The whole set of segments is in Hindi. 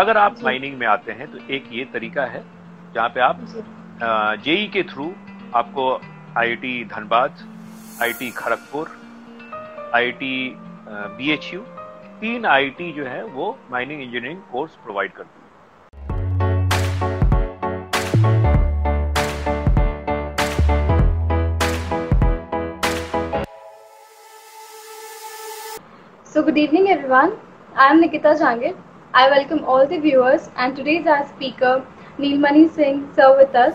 अगर आप माइनिंग में आते हैं तो एक ये तरीका है जहाँ पे आप जेई के थ्रू आपको IIT Dhanbad IIT Kharagpur IIT BHU तीन आईआईटी जो है वो माइनिंग इंजीनियरिंग कोर्स प्रोवाइड करती है So good evening everyone. I am Nikita Jangir. I welcome all the viewers and today's our speaker Neelmani Singh sir with us.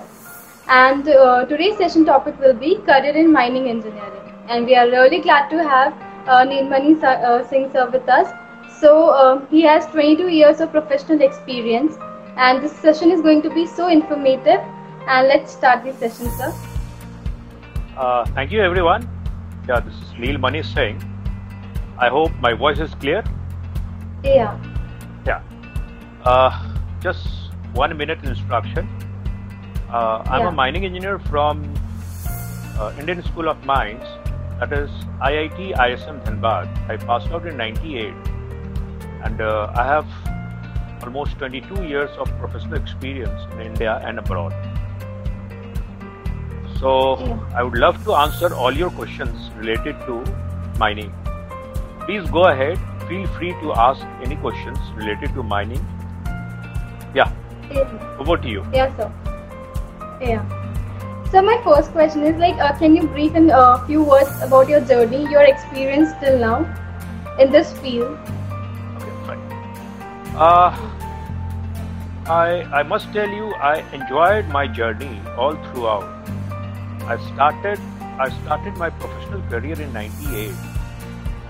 And uh, today's session topic will be career in mining engineering. And we are really glad to have uh, Neelmani uh, Singh sir with us. So uh, he has 22 years of professional experience and this session is going to be so informative. And let's start the session sir. Uh, thank you everyone. Yeah, this is Neelmani Singh I hope my voice is clear. Yeah. Uh, just one minute instruction. Uh, I'm yeah. a mining engineer from uh, Indian School of Mines, that is IIT ISM Dhanbad. I passed out in 98 and uh, I have almost 22 years of professional experience in India and abroad. So. I would love to answer all your questions related to mining. Please go ahead. Feel free to ask any questions related to mining. Yeah. yeah. Over to you. Yeah, sir. Yeah. So my first question is like, uh, can you brief in a uh, few words about your journey, your experience till now in this field? Okay, fine. Uh, I I must tell you, I enjoyed my journey all throughout. I started I started my professional career in '98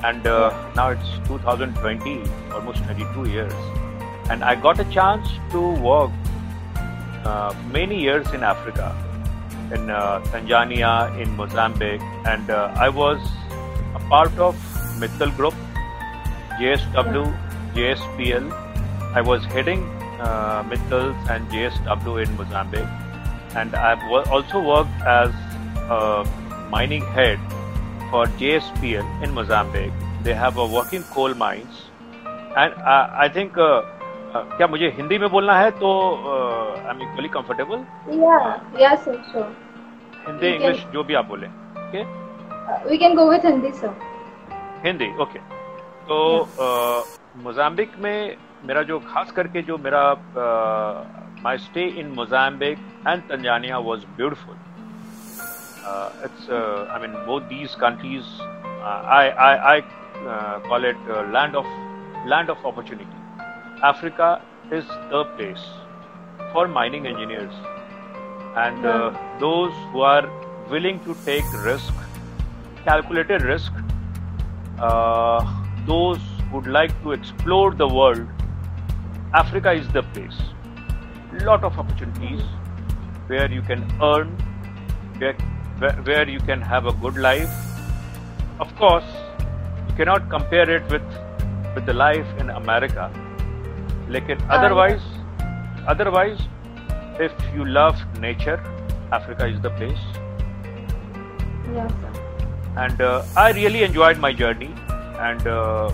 and uh, now it's 2020 almost 22 years and i got a chance to work uh, many years in africa in uh, tanzania in mozambique and uh, i was a part of mittal group jsw jspl i was heading uh, and jsw in mozambique and i've also worked as a mining head for JSPL in Mozambique. They have a working coal mines. And uh, I think uh, क्या मुझे हिंदी में बोलना है तो I am equally comfortable Hindi English जो भी आप बोले okay we can go with Hindi sir Hindi okay तो मोजाम्बिक में मेरा जो खास करके जो मेरा my stay in Mozambique and Tanzania was beautiful I mean both these countries uh, I I, I call it land of land of opportunity. Africa is the place for mining engineers and uh, yeah. those who are willing to take risk, calculated risk, uh, those who would like to explore the world, Africa is the place. Lot of opportunities where you can earn, get where you can have a good life. Of course, you cannot compare it with with the life in America. Like otherwise, otherwise, if you love nature, Africa is the place. Yes, sir. And uh, I really enjoyed my journey, and uh,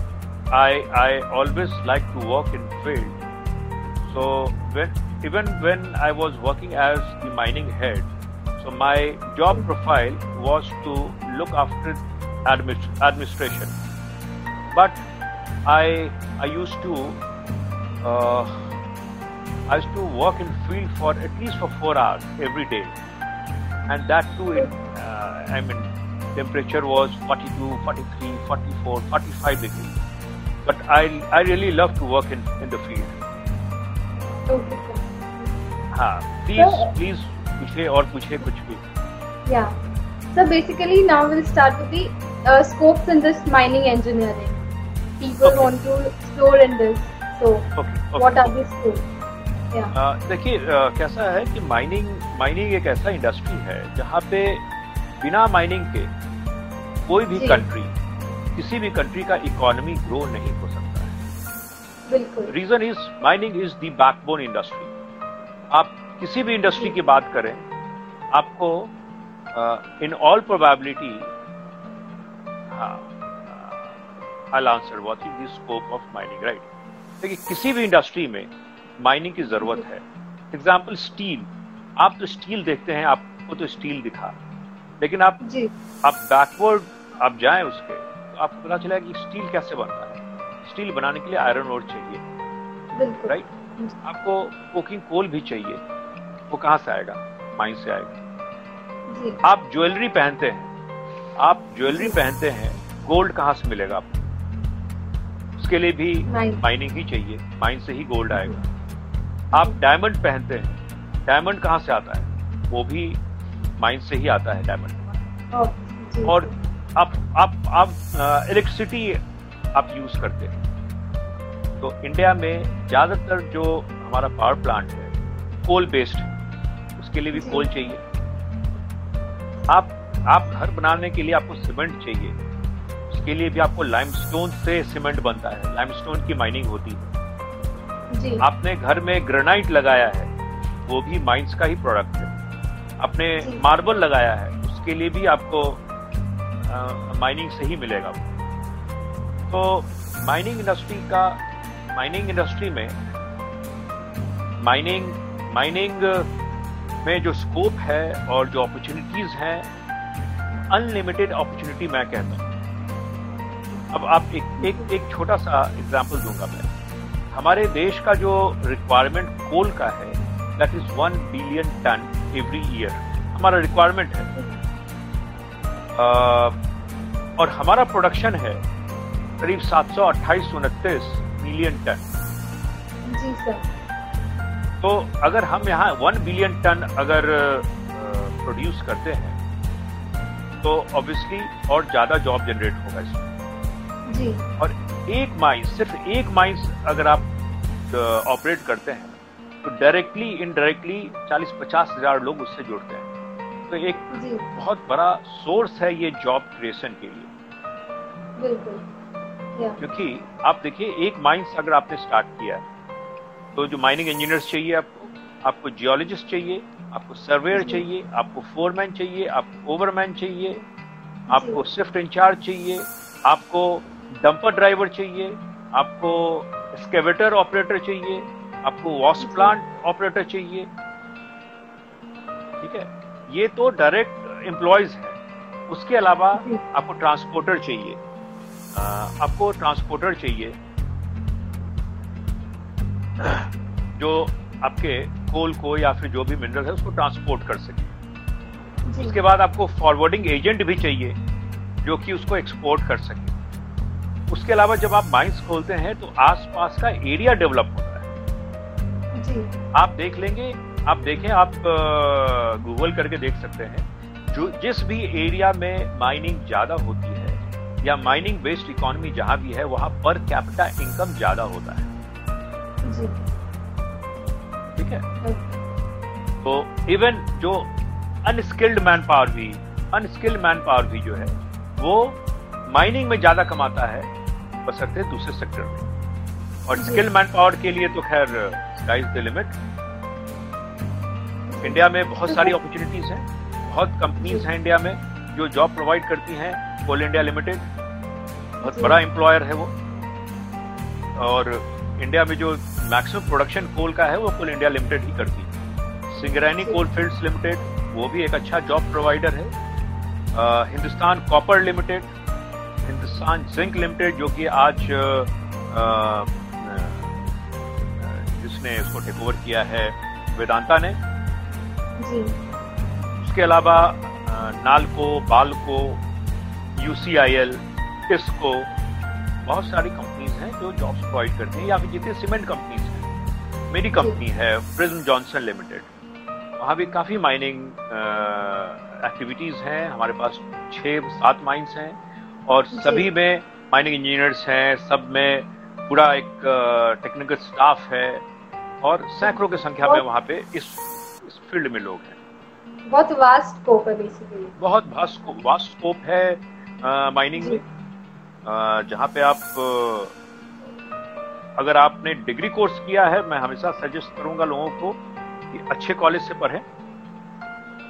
I I always like to work in field. So when even when I was working as the mining head, so my job profile was to look after administ- administration, but I I used to uh, I used to work in field for at least for four hours every day, and that too in uh, I mean temperature was 42, 43, 44, 45 degrees. But I I really love to work in in the field. Okay. हाँ please please पूछे और पूछे कुछ भी yeah so basically now we'll start with the uh, scopes in this mining engineering people okay. want to explore in this So okay, okay. what are the scopes yeah. uh, देखिए uh, कैसा है कि माइनिंग माइनिंग एक ऐसा इंडस्ट्री है जहाँ पे बिना माइनिंग के कोई भी कंट्री किसी भी कंट्री का इकोनॉमी ग्रो नहीं हो सकता है। बिल्कुल। Reason is mining is the backbone industry आप किसी भी इंडस्ट्री की बात करें आपको in all probability I answer what is the scope of mining right देखिए किसी भी इंडस्ट्री में माइनिंग की ज़रूरत है। एग्ज़ाम्पल स्टील आप तो स्टील देखते हैं आपको तो स्टील दिखा। लेकिन आप जी। आप बैकवर्ड आप जाएँ उसके तो आपको पता चला कि स्टील कैसे बनता है। स्टील बनाने के लिए आयरन ओर चाहिए। राइट आपको कोकिंग कोल भी चाहिए। वो कहाँ से आएगा? माइन से आएगा। जी। आप ज्वेलरी पहनते हैं। आप ज्वेलरी पहनते हैं गोल्ड कहाँ से मिलेगा आपको? उसके लिए भी माइनिंग ही चाहिए। माइन से ही गोल्ड आएगा। आप डायमंड पहनते हैं। डायमंड कहाँ से आता है? वो भी माइन से ही आता है डायमंड और आप आप आप इलेक्ट्रिसिटी आप यूज़ करते हैं। तो इंडिया में ज़्यादातर जो हमारा पावर प्लांट है कोल बेस्ड है। उसके लिए भी कोल चाहिए। आप आप घर बनाने के लिए आपको सीमेंट चाहिए। उसके लिए भी आपको लाइमस्टोन से सीमेंट बनता है। लाइमस्टोन की माइनिंग होती है। जी। आपने घर में ग्रेनाइट लगाया है वो भी माइंस का ही प्रोडक्ट है। आपने मार्बल लगाया है उसके लिए भी आपको माइनिंग से ही मिलेगा तो माइनिंग इंडस्ट्री का माइनिंग इंडस्ट्री में माइनिंग माइनिंग में जो स्कोप है और जो अपॉर्चुनिटीज़ हैं अनलिमिटेड अपॉर्चुनिटी मैं कहता हूँ। अब आप एक एक एक छोटा सा एग्ज़ाम्पल दूँगा मैं। हमारे देश का जो रिक्वायरमेंट कोल का है that is one billion ton every year हमारा रिक्वायरमेंट है। अ, और हमारा प्रोडक्शन है करीब सात सौ अट्ठाईस उनतीस मिलियन टन जी सर तो अगर हम यहाँ वन बिलियन टन अगर प्रोड्यूस करते हैं तो ऑब्वियसली और ज़्यादा जॉब जनरेट होगा इसमें। जी। और एक माइंस सिर्फ़ एक माइंस अगर आप ऑपरेट करते हैं तो डायरेक्टली इनडायरेक्टली 40-50 हज़ार लोग उससे जुड़ते हैं। तो एक बहुत बड़ा सोर्स है ये जॉब क्रिएशन के लिए। बिल्कुल। क्योंकि आप देखिए एक माइंस अगर आपने स्टार्ट किया तो जो माइनिंग इंजीनियर्स चाहिए आपको आपको जियोलॉजिस्ट चाहिए आपको सर्वेयर चाहिए आपको फोरमैन चाहिए आपको ओवरमैन चाहिए आपको शिफ्ट इंचार्ज चाहिए आपको डंपर ड्राइवर चाहिए आपको स्केवेटर ऑपरेटर चाहिए आपको वॉश प्लांट ऑपरेटर चाहिए। ठीक है? ये तो डायरेक्ट एम्प्लॉयज़ है। उसके अलावा आपको ट्रांसपोर्टर चाहिए। आपको ट्रांसपोर्टर चाहिए। जो आपके कोल को या फिर जो भी मिनरल है उसको ट्रांसपोर्ट कर सके। उसके बाद आपको फॉरवर्डिंग एजेंट भी चाहिए जो कि उसको एक्सपोर्ट कर सके। उसके अलावा जब आप माइंस खोलते हैं तो आसपास का एरिया डेवलप होता है। जी। आप देख लेंगे आप देखें आप गूगल करके देख सकते हैं जो जिस भी एरिया में माइनिंग ज़्यादा होती है या माइनिंग बेस्ड इकोनॉमी जहाँ भी है वहाँ पर कैपिटा इनकम ज़्यादा होता है। जी। ठीक है? तो इवन जो अनस्किल्ड मैन पावर भी अनस्किल्ड मैन पावर भी जो है वो माइनिंग में ज़्यादा कमाता है बसरते दूसरे सेक्टर में। और स्किल मैन पावर के लिए तो खैर स्काइज द लिमिट इंडिया में बहुत सारी अपॉर्चुनिटीज़ हैं। बहुत कंपनीज़ हैं इंडिया में जो जॉब प्रोवाइड करती हैं कोल इंडिया लिमिटेड बहुत बड़ा एम्प्लॉयर है वो। और इंडिया में जो मैक्सिमम प्रोडक्शन कोल का है वो कोल इंडिया लिमिटेड ही करती है। सिंगरैनी कोल फील्ड्स लिमिटेड वो भी एक अच्छा जॉब प्रोवाइडर है। अ, Hindustan Copper Limited Hindustan Zinc Limited जो कि आज जिसने इसको टेक ओवर किया है वेदांता ने। जी। उसके अलावा नालको बालको यूसीआईएल टिस्को बहुत सारी कंपनीज़ हैं जो जॉब्स प्रोवाइड करती हैं या फिर जितनी सीमेंट कंपनीज़ हैं। मेरी कंपनी है प्रिज्म जॉनसन लिमिटेड वहाँ भी काफ़ी माइनिंग एक्टिविटीज़ हैं। हमारे पास छः सात माइंस हैं। और सभी में माइनिंग इंजीनियर्स हैं सब में पूरा एक टेक्निकल स्टाफ है और सैकड़ों की संख्या में वहाँ पे इस इस फ़ील्ड में लोग हैं। बहुत वास्ट स्कोप है बेसिकली बहुत वास्ट वास्ट स्कोप है माइनिंग में। जहाँ पे आप अगर आपने डिग्री कोर्स किया है मैं हमेशा सजेस्ट करूँगा लोगों को कि अच्छे कॉलेज से पढ़ें।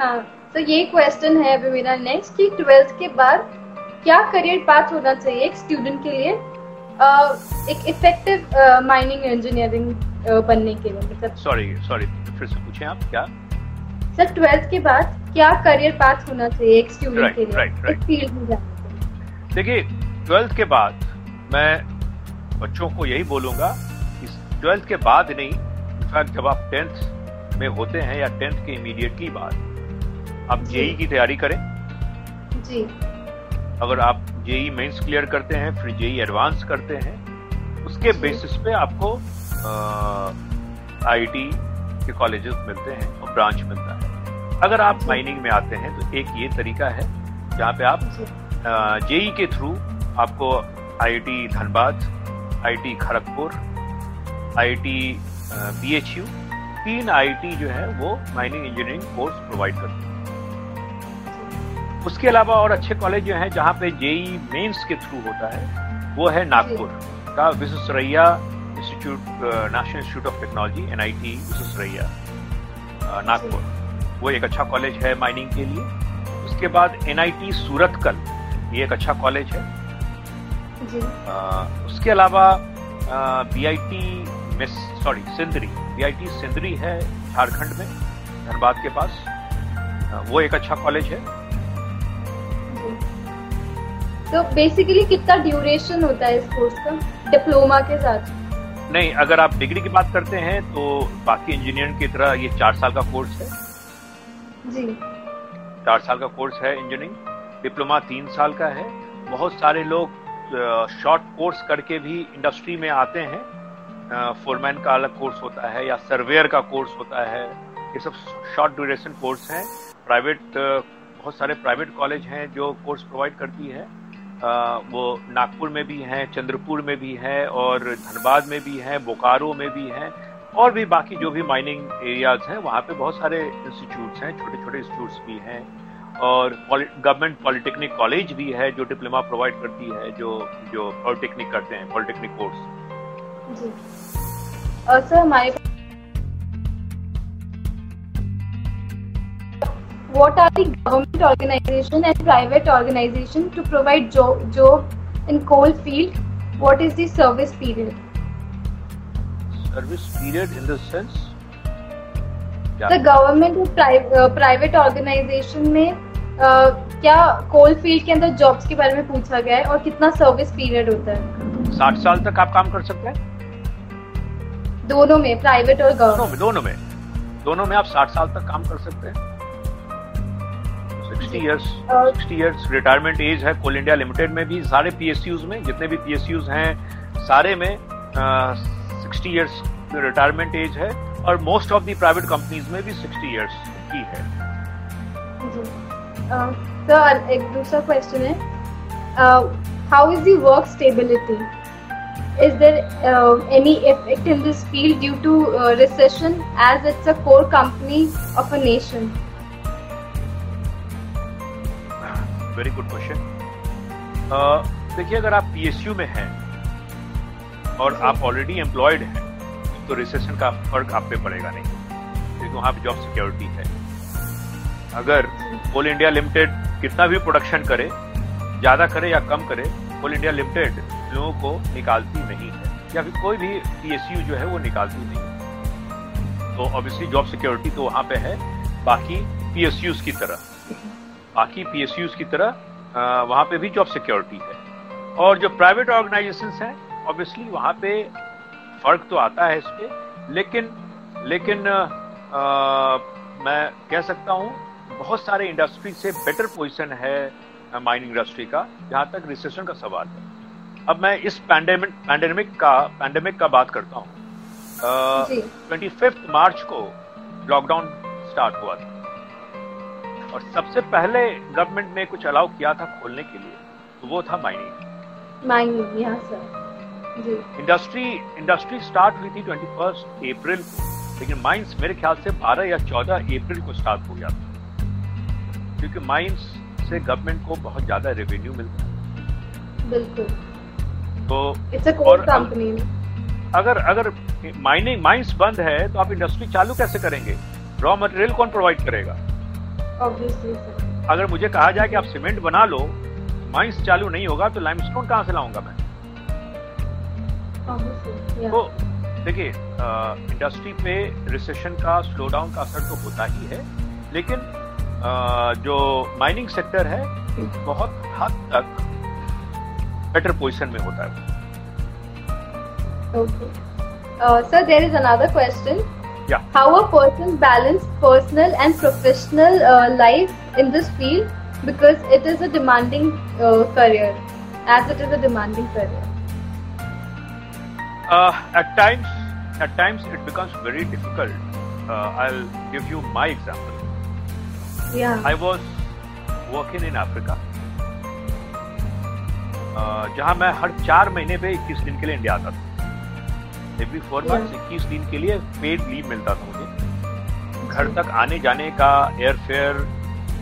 हाँ तो ये क्वेश्चन है अभी मेरा नेक्स्ट कि ट्वेल्थ के बाद क्या करियर पाथ होना चाहिए एक स्टूडेंट के लिए? एक इफ़ेक्टिव माइनिंग इंजीनियरिंग बनने के लिए मतलब सॉरी सॉरी फिर से पूछें आप क्या? सर ट्वेल्थ के बाद क्या करियर पाथ होना चाहिए एक स्टूडेंट right, के लिए? right, right. फ़ील्ड में जाने देखिए ट्वेल्थ के बाद मैं बच्चों को यही बोलूँगा कि ट्वेल्थ के बाद नहीं इनफैक्ट जब आप टेंथ में होते हैं या टेंथ के इमीडिएटली बाद आप। जेई की तैयारी करें। जी। अगर आप जेई मेंस क्लियर करते हैं फिर जेई एडवांस करते हैं उसके बेसिस पे आपको आईटी के कॉलेजेस मिलते हैं और ब्रांच मिलता है। अगर आप माइनिंग में आते हैं तो एक ये तरीका है जहाँ पे आप जेई के थ्रू आपको IIT Dhanbad IIT Kharagpur IIT BHU तीन आईआईटी जो है वो माइनिंग इंजीनियरिंग कोर्स प्रोवाइड करते हैं। उसके अलावा और अच्छे कॉलेज जो हैं जहाँ पे जेई मेंस के थ्रू होता है वो है नागपुर का Visvesvaraya Institute National Institute of Technology N I T Visvesvaraya Nagpur. वो एक अच्छा कॉलेज है माइनिंग के लिए। उसके बाद एनआईटी सूरतकल ये एक अच्छा कॉलेज है। जी। अ, उसके अलावा B I T miss sorry Sindri. B I T Sindri है झारखंड में धनबाद के पास। अ, वो एक अच्छा कॉलेज है। तो बेसिकली कितना ड्यूरेशन होता है इस कोर्स का? डिप्लोमा के साथ? नहीं अगर आप डिग्री की बात करते हैं तो बाकी इंजीनियरिंग की तरह ये चार साल का कोर्स है। जी। चार साल का कोर्स है इंजीनियरिंग डिप्लोमा तीन साल का है। बहुत सारे लोग शॉर्ट कोर्स करके भी इंडस्ट्री में आते हैं। फोरमैन का अलग कोर्स होता है या सर्वेयर का कोर्स होता है। ये सब शॉर्ट ड्यूरेशन कोर्स हैं। प्राइवेट बहुत सारे प्राइवेट कॉलेज हैं जो कोर्स प्रोवाइड करती है। वो नागपुर में भी हैं, चंद्रपुर में भी है और धनबाद में भी हैं, बोकारो में भी हैं और भी बाकी जो भी माइनिंग एरियाज़ हैं, वहाँ पे बहुत सारे इंस्टीट्यूट्स हैं छोटे छोटे इंस्टीट्यूट्स भी हैं और गवर्नमेंट पॉलिटेक्निक कॉलेज भी है जो डिप्लोमा प्रोवाइड करती है, जो जो पॉलिटेक्निक करते हैं पॉलिटेक्निक कोर्स जी। और सर, हमारे what are the government organization and private organization to provide job job in coal field what is the service period service period in the sense the government और pri- uh, private organization में uh, क्या कोल फ़ील्ड के अंदर जॉब्स के बारे में पूछा गया है और कितना सर्विस पीरियड होता है साठ साल तक आप काम कर सकते हैं दोनों में प्राइवेट और गवर्नमेंट दोनों में दोनों में आप साठ साल तक काम कर सकते हैं सिक्सटी इयर्स और- सिक्सटी इयर्स रिटायरमेंट एज है कोल इंडिया लिमिटेड में भी सारे पीएसयूज में जितने भी पीएसयूज हैं सारे में सिक्सटी इयर्स रिटायरमेंट एज है और most of the private companies में भी सिक्सटी इयर्स की है। How is the work stability is there uh, any effect in this field due to uh, recession as it's a core company of a nation? Very good question. देखिए, अगर आप पीएसयू में हैं और आप ऑलरेडी एम्प्लॉयड हैं तो रिसेशन का फ़र्क आप पे पड़ेगा नहीं, क्योंकि वहाँ पे जॉब सिक्योरिटी है। अगर कोल इंडिया लिमिटेड कितना भी प्रोडक्शन करे, ज़्यादा करे या कम करे कोल इंडिया लिमिटेड लोगों को निकालती नहीं है। या फिर कोई भी पीएसयू जो है, वो निकालती नहीं है। तो ऑब्वियसली जॉब सिक्योरिटी तो वहाँ पे है, बाकी पीएसयूज की तरह। बाकी पीएसयूज की तरह अ, वहाँ पे भी जॉब सिक्योरिटी है। और जो प्राइवेट ऑर्गेनाइजेशन हैं ऑब्वियसली वहाँ पे फ़र्क तो आता है इस पे लेकिन लेकिन अ, मैं कह सकता हूँ बहुत सारे इंडस्ट्री से बेटर पोजीशन है माइनिंग इंडस्ट्री का जहाँ तक रिसेशन का सवाल है। अब मैं इस पैंडेमिक पैंडेमिक का पैंडेमिक का बात करता हूँ। ट्वेंटी फिफ्थ मार्च को लॉकडाउन स्टार्ट हुआ था। और सबसे पहले गवर्नमेंट ने कुछ अलाउ किया था खोलने के लिए तो वो था माइनिंग माइनिंग यहाँ sir ji. Industry industry start हुई थी ट्वेंटी फ़र्स्ट अप्रैल को लेकिन माइंस मेरे ख्याल से 12 या 14 अप्रैल को स्टार्ट हो गया था। क्योंकि माइंस से गवर्नमेंट को बहुत ज़्यादा रेवेन्यू मिलता है। बिल्कुल। तो और- कंपनी अगर अगर माइनिंग माइंस बंद है तो आप इंडस्ट्री चालू कैसे करेंगे? रॉ मटेरियल कौन प्रोवाइड करेगा? सर अगर मुझे कहा जाए कि आप सीमेंट बना लो माइंस चालू नहीं होगा तो लाइमस्टोन कहाँ से लाऊँगा मैं तो देखिए इंडस्ट्री पे रिसेशन का स्लो डाउन का असर तो होता ही है लेकिन आ, जो माइनिंग सेक्टर है बहुत हद तक बेटर पोजीशन में होता है Okay. Uh, sir, there is another question. Yeah. How a person balance personal and professional uh, life in this field because it is a demanding uh, career, as it is a demanding career. Uh, at times, at times it becomes very difficult. Uh, I'll give you my example. Yeah. I was working in Africa. Uh, जहां मैं हर चार महीने पे 21 दिन के लिए इंडिया आता था एवरी फोर मंथ इक्कीस दिन के लिए पेड लीव मिलता था मुझे। घर तक आने जाने का एयर फेयर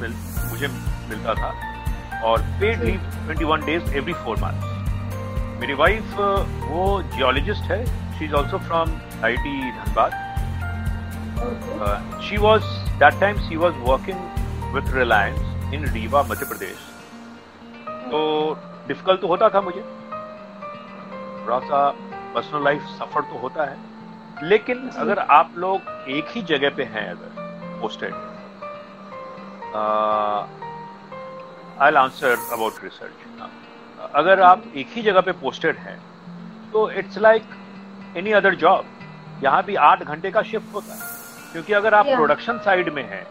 मिल, मुझे मिलता था। और paid. Leave 21 days every four month मेरी वाइफ वो जियोलॉजिस्ट है। She is also from I T Dhanbad she was that time she was working with Reliance in Rewa Madhya Pradesh तो डिफ़िकल्ट तो होता था मुझे। थोड़ा सा पर्सनल लाइफ सफ़र तो होता है लेकिन अगर आप लोग एक ही जगह पे हैं अगर posted I answer about research अगर आप एक ही जगह पे पोस्टेड हैं तो it's like any other job यहाँ भी आठ घंटे का शिफ्ट होता है क्योंकि अगर आप Yeah. प्रोडक्शन साइड में हैं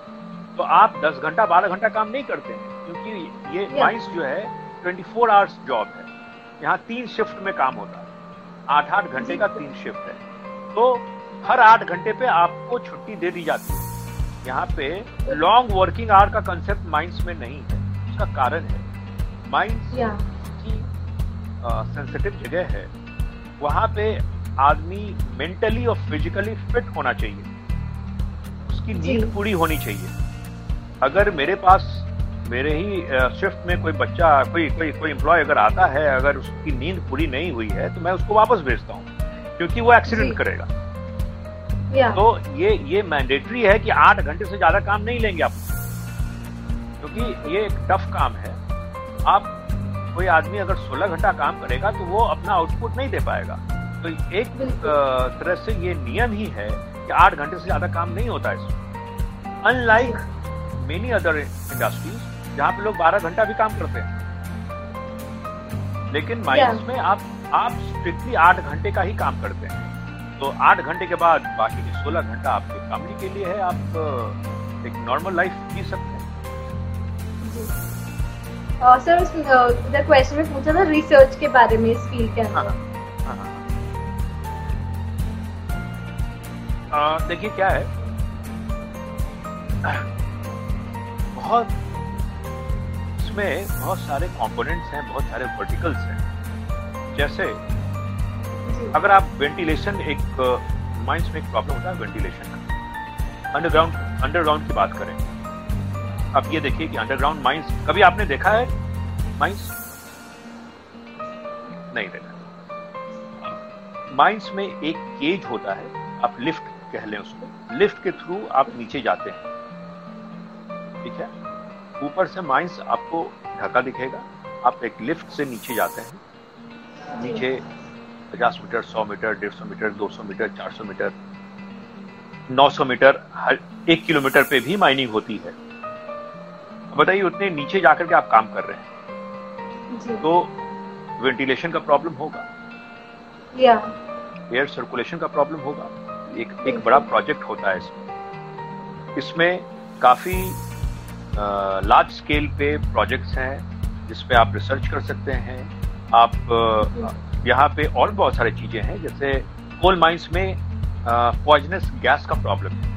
तो आप 10 घंटा 12 घंटा काम नहीं करते हैं क्योंकि ये Yeah. माइंस जो है 24 आवर्स जॉब है यहाँ तीन शिफ्ट में काम होता है आठ आठ घंटे का तीन शिफ्ट है। तो हर आठ घंटे पे आपको छुट्टी दे दी जाती है। यहाँ पे लॉन्ग वर्किंग आवर का कंसेप्ट माइंस में नहीं है। उसका कारण है। माइंस की सेंसिटिव जगह है। वहाँ पे आदमी मेंटली और फिजिकली फिट होना चाहिए। उसकी नींद पूरी होनी चाहिए। अगर मेरे पास मेरे ही शिफ्ट में कोई बच्चा कोई कोई कोई एम्प्लॉय अगर आता है अगर उसकी नींद पूरी नहीं हुई है तो मैं उसको वापस भेजता हूँ क्योंकि वो एक्सीडेंट करेगा. तो ये ये मैंडेटरी है कि आठ घंटे से ज़्यादा काम नहीं लेंगे आप। क्योंकि ये एक टफ काम है। आप कोई आदमी अगर 16 घंटा काम करेगा तो वो अपना आउटपुट नहीं दे पाएगा। तो एक तरह से ये नियम ही है कि आठ घंटे से ज़्यादा काम नहीं होता है। इसमें अनलाइक मेनी अदर इंडस्ट्रीज़ जहाँ पे लोग बारह घंटा भी काम करते हैं। लेकिन माइंस में आप आप स्ट्रिक्टली आठ घंटे का ही काम करते हैं। तो आठ घंटे के बाद बाकी के सोलह घंटा आपके फैमिली के लिए है आप एक नॉर्मल लाइफ जी सकते हैं। सर द क्वेश्चन में पूछा था रिसर्च के बारे में इस फ़ील्ड के हाँ, अंदर हाँ, हाँ। अ, देखिए क्या है? बहुत इसमें बहुत सारे कंपोनेंट्स हैं बहुत सारे वर्टिकल्स हैं। जैसे अगर आप वेंटिलेशन एक माइंस में एक प्रॉब्लम होता है वेंटिलेशन का। अंडरग्राउंड अंडरग्राउंड की बात करें। आप ये देखिए कि अंडरग्राउंड माइंस कभी आपने देखा है? माइंस नहीं देखा। माइंस में एक केज होता है आप लिफ्ट कह लें उसको। लिफ्ट के थ्रू आप नीचे जाते हैं। ठीक है? ऊपर से माइंस आपको ढका दिखेगा। आप एक लिफ्ट से नीचे जाते हैं। नीचे 50 metre 100 metre 150 metre 200 metre 400 metre 900 metre हर एक किलोमीटर पे भी माइनिंग होती है। बताइए उतने नीचे जाकर के आप काम कर रहे हैं। तो वेंटिलेशन का प्रॉब्लम होगा। या। एयर सर्कुलेशन का प्रॉब्लम होगा। एक एक बड़ा प्रोजेक्ट होता है इसमें। इसमें काफ़ी लार्ज स्केल पे प्रोजेक्ट्स हैं जिसपे आप रिसर्च कर सकते हैं। आप यहाँ पे और बहुत सारी चीज़ें हैं जैसे कोल माइंस में पॉइजनस गैस का प्रॉब्लम है।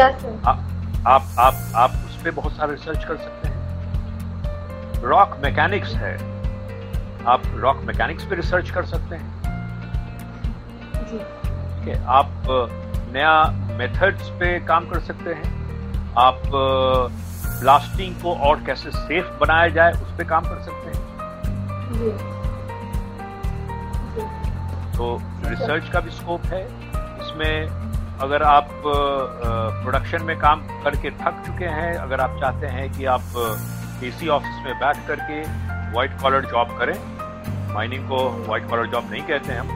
आप आप आप आप उस पर बहुत सारा रिसर्च कर सकते हैं। रॉक मैकेनिक्स है। आप रॉक मैकेनिक्स पे रिसर्च कर सकते हैं। ठीक है आप नया मेथड्स पे काम कर सकते हैं। आप ब्लास्टिंग को और कैसे सेफ़ बनाया जाए, उस पर काम कर सकते हैं। तो रिसर्च का भी स्कोप है। इसमें अगर आप प्रोडक्शन में काम करके थक चुके हैं, अगर आप चाहते हैं कि आप एसी ऑफ़िस में बैठ करके व्हाइट कॉलर जॉब करें माइनिंग को व्हाइट कॉलर जॉब नहीं कहते हैं हम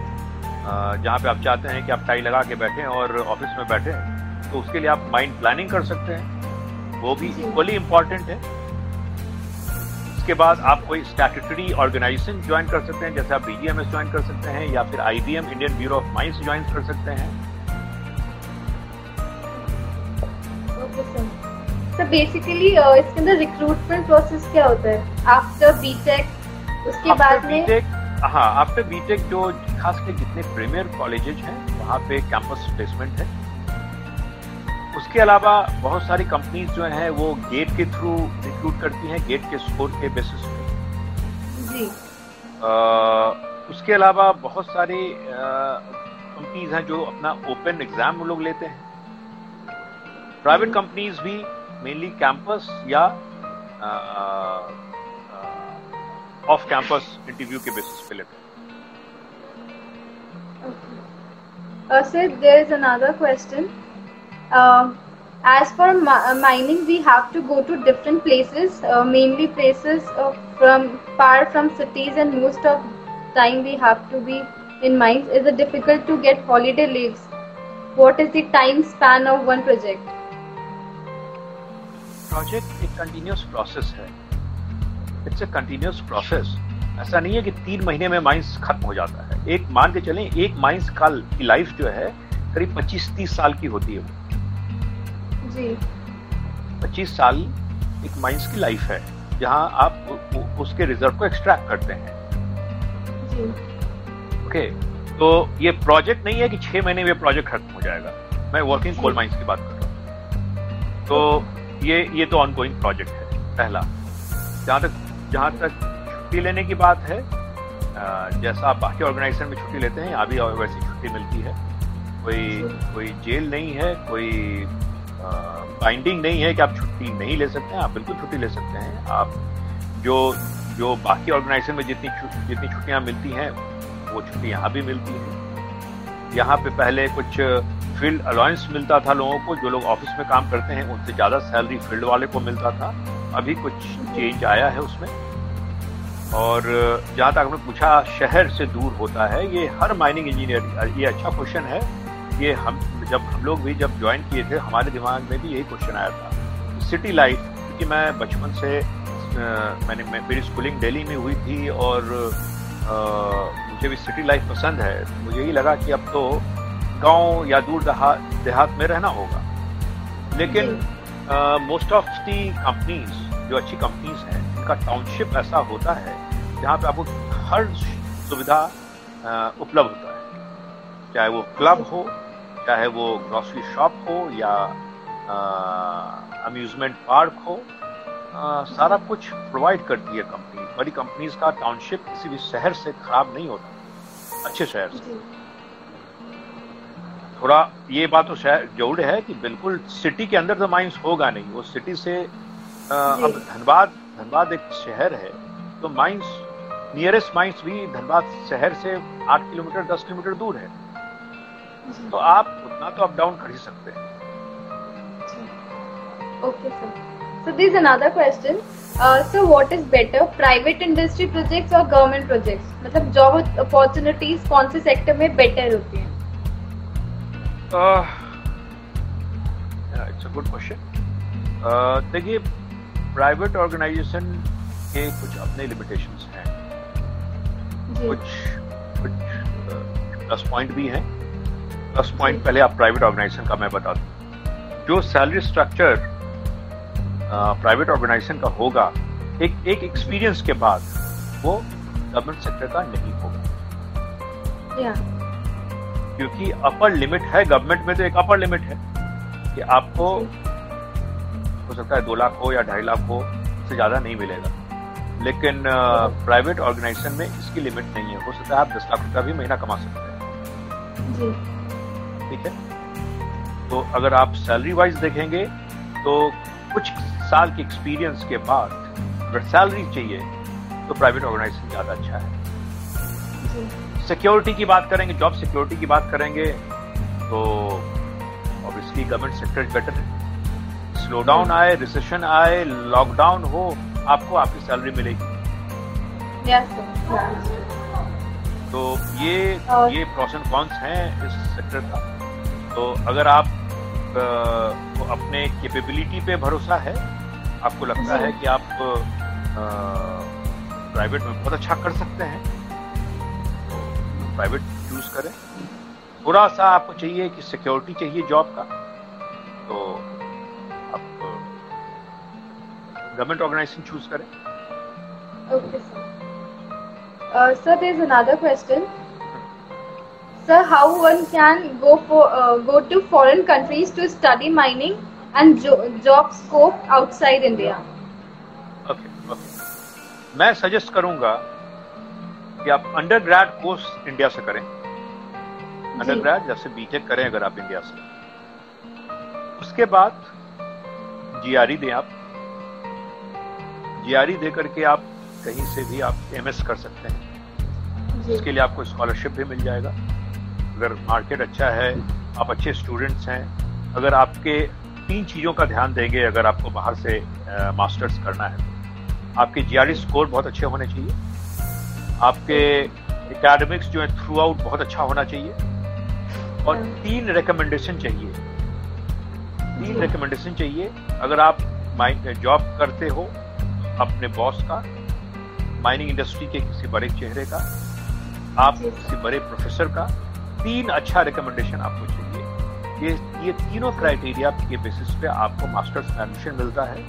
जहाँ पे आप चाहते हैं कि आप टाई लगा के बैठें और ऑफ़िस में बैठें। तो उसके लिए आप माइंड प्लानिंग कर सकते हैं। वो भी इक्वली इंपॉर्टेंट है। उसके बाद आप कोई स्टैट्यूटरी ऑर्गेनाइजेशन ज्वाइन कर सकते हैं जैसे आप बीजीएमएस ज्वाइन कर सकते हैं या फिर IBM Indian Bureau of Mines join कर सकते हैं। सर बेसिकली uh, इसके अंदर रिक्रूटमेंट प्रोसेस क्या होता है? आफ्टर बीटेक उसके बाद में हाँ आफ्टर बीटेक जो खास कर जितने प्रीमियर कॉलेजेस हैं वहाँ पे कैंपस प्लेसमेंट है। उसके अलावा बहुत सारी कंपनीज़ जो हैं वो गेट के थ्रू रिक्रूट करती हैं गेट के स्कोर के बेसिस पे। जी। आ, उसके अलावा बहुत सारी कंपनीज़ हैं जो अपना ओपन एग्ज़ाम लोग लेते हैं। प्राइवेट कंपनीज़ भी मेनली कैंपस या ऑफ़ कैंपस इंटरव्यू के बेसिस पे लेते हैं। Uh, sir, there is another question. Uh, as for uh, mining, we have to go to different places, uh, mainly places from far from cities, and most of time we have to be in mines. Is it difficult to get holiday leaves? What is the time span of one project? Project एक continuous process है. It's a continuous process. ऐसा नहीं है कि तीन महीने में माइंस खत्म हो जाता है एक मान के चलें एक माइंस की लाइफ जो है करीब 25-30 साल की होती है पच्चीस साल एक माइंस की लाइफ है जहाँ आप उसके रिज़र्व को एक्सट्रैक्ट करते हैं। ओके तो ये प्रोजेक्ट नहीं है कि छह महीने में प्रोजेक्ट खत्म हो जाएगा। मैं वर्किंग कोल माइंस की बात कर रहा हूँ। तो ये ये तो ऑनगोइंग प्रोजेक्ट है पहला। जहाँ तक जहाँ तक छुट्टी लेने की बात है जैसा आप बाकी ऑर्गेनाइजेशन में छुट्टी लेते हैं यहाँ भी वैसी छुट्टी मिलती है। कोई कोई जेल नहीं है कोई बाइंडिंग नहीं है कि आप छुट्टी नहीं ले सकते हैं, आप बिल्कुल छुट्टी ले सकते हैं। आप जो जो बाकी ऑर्गेनाइजेशन में जितनी जितनी छुट्टियाँ मिलती हैं, वो छुट्टी यहाँ भी मिलती है। यहाँ पे पहले कुछ फ़ील्ड अलाउंस मिलता था लोगों को, जो लोग ऑफ़िस में काम करते हैं, उनसे ज़्यादा सैलरी फ़ील्ड वाले को मिलता था। अभी कुछ चेंज आया है उसमें। और, जहाँ तक आपने पूछा, शहर से दूर होता है। ये हर माइनिंग इंजीनियर ये अच्छा क्वेश्चन है। ये हम जब हम लोग भी जब ज्वाइन किए थे हमारे दिमाग में भी यही क्वेश्चन आया था। सिटी लाइफ क्योंकि मैं बचपन से मैंने मेरी स्कूलिंग दिल्ली में हुई थी और आ, मुझे भी सिटी लाइफ पसंद है। मुझे यही लगा कि अब तो गाँव या दूर देहात में रहना होगा। लेकिन मोस्ट ऑफ़ दी कंपनीज़ जो अच्छी कंपनीज़ हैं उनका टाउनशिप ऐसा होता है जहाँ पे आपको हर सुविधा उपलब्ध होता है। चाहे वो क्लब हो चाहे वो ग्रॉसरी शॉप हो या अम्यूजमेंट पार्क हो आ, सारा कुछ प्रोवाइड करती है कंपनी बड़ी कंपनीज़ का टाउनशिप किसी भी शहर से खराब नहीं होता। अच्छे शहर से। थोड़ा ये बात तो शहर ज़रूर है कि बिल्कुल सिटी के अंदर तो माइंस होगा नहीं। वो सिटी से आ, अब धनबाद धनबाद एक शहर है तो माइंस नियरेस्ट माइंस भी धनबाद शहर से आठ किलोमीटर दस किलोमीटर दूर है। तो आप उतना तो अप डाउन कर ही सकते हैं। Okay sir so this is another question. Uh, so what is better private industry projects और गवर्नमेंट प्रोजेक्ट्स मतलब जॉब अपॉर्चुनिटीज़ कौन से सेक्टर में बेटर होती हैं? इट्स अ गुड क्वेश्चन देखिए प्राइवेट ऑर्गेनाइजेशन के कुछ अपने लिमिटेशंस हैं। कुछ कुछ प्लस uh, पॉइंट भी हैं। प्लस पॉइंट पहले आप प्राइवेट ऑर्गेनाइजेशन का मैं बता दूँ। जो सैलरी स्ट्रक्चर प्राइवेट ऑर्गेनाइजेशन का होगा एक एक एक्सपीरियंस के बाद वो गवर्नमेंट सेक्टर का नहीं होगा। Yeah. क्योंकि अपर लिमिट है गवर्नमेंट में तो एक अपर लिमिट है कि आपको हो सकता है दो लाख हो या ढाई लाख हो से ज़्यादा नहीं मिलेगा। लेकिन प्राइवेट uh, ऑर्गेनाइजेशन में इसकी लिमिट नहीं है। हो सकता है आप दस लाख रुपया भी महीना कमा सकते हैं। जी। ठीक है? तो अगर आप सैलरी वाइज देखेंगे तो कुछ साल के एक्सपीरियंस के बाद अगर सैलरी चाहिए तो प्राइवेट ऑर्गेनाइजेशन ज़्यादा अच्छा है। सिक्योरिटी की बात करेंगे जॉब सिक्योरिटी की बात करेंगे तो ऑब्वियसली गवर्नमेंट सेक्टर बेटर है स्लो डाउन आए रिसेशन आए लॉकडाउन हो आपको आपकी सैलरी मिलेगी। Yes, तो ये ये प्रोस एंड कॉन्स हैं इस सेक्टर का। तो अगर आप को अपने कैपेबिलिटी पे भरोसा है आपको लगता है कि आप प्राइवेट में बहुत अच्छा कर सकते हैं तो प्राइवेट चूज़ करें थोड़ा सा आपको चाहिए कि सिक्योरिटी चाहिए जॉब का तो आप गवर्नमेंट ऑर्गेनाइजेशन चूज़ करें Okay, sir. Uh, sir, there's another question. Sir, how one can go for uh, go to foreign countries to study mining and jo- job scope outside India? Okay okay मैं सजेस्ट करूँगा कि आप अंडर ग्रेड कोर्स इंडिया से करें। अंडर ग्रेड जैसे बीटेक करें अगर आप इंडिया से। उसके बाद जीआरई दें आप। जीआरई दे करके आप कहीं से भी आप एमएस कर सकते हैं। जी। इसके लिए आपको स्कॉलरशिप भी मिल जाएगा। अगर मार्केट अच्छा है आप अच्छे स्टूडेंट्स हैं अगर आपके तीन चीज़ों का ध्यान देंगे अगर आपको बाहर से मास्टर्स करना है आपके जीआरई स्कोर बहुत अच्छे होने चाहिए आपके एकेडमिक्स जो है थ्रू आउट बहुत अच्छा होना चाहिए और हम्म। तीन रिकमेंडेशन चाहिए। तीन रिकमेंडेशन चाहिए अगर आप जॉब करते हो अपने बॉस का माइनिंग इंडस्ट्री के किसी बड़े चेहरे का आप किसी बड़े प्रोफेसर का तीन अच्छा रिकमेंडेशन आपको चाहिए। ये ये तीनों क्राइटेरिया के बेसिस पे आपको मास्टर्स में एडमिशन मिलता है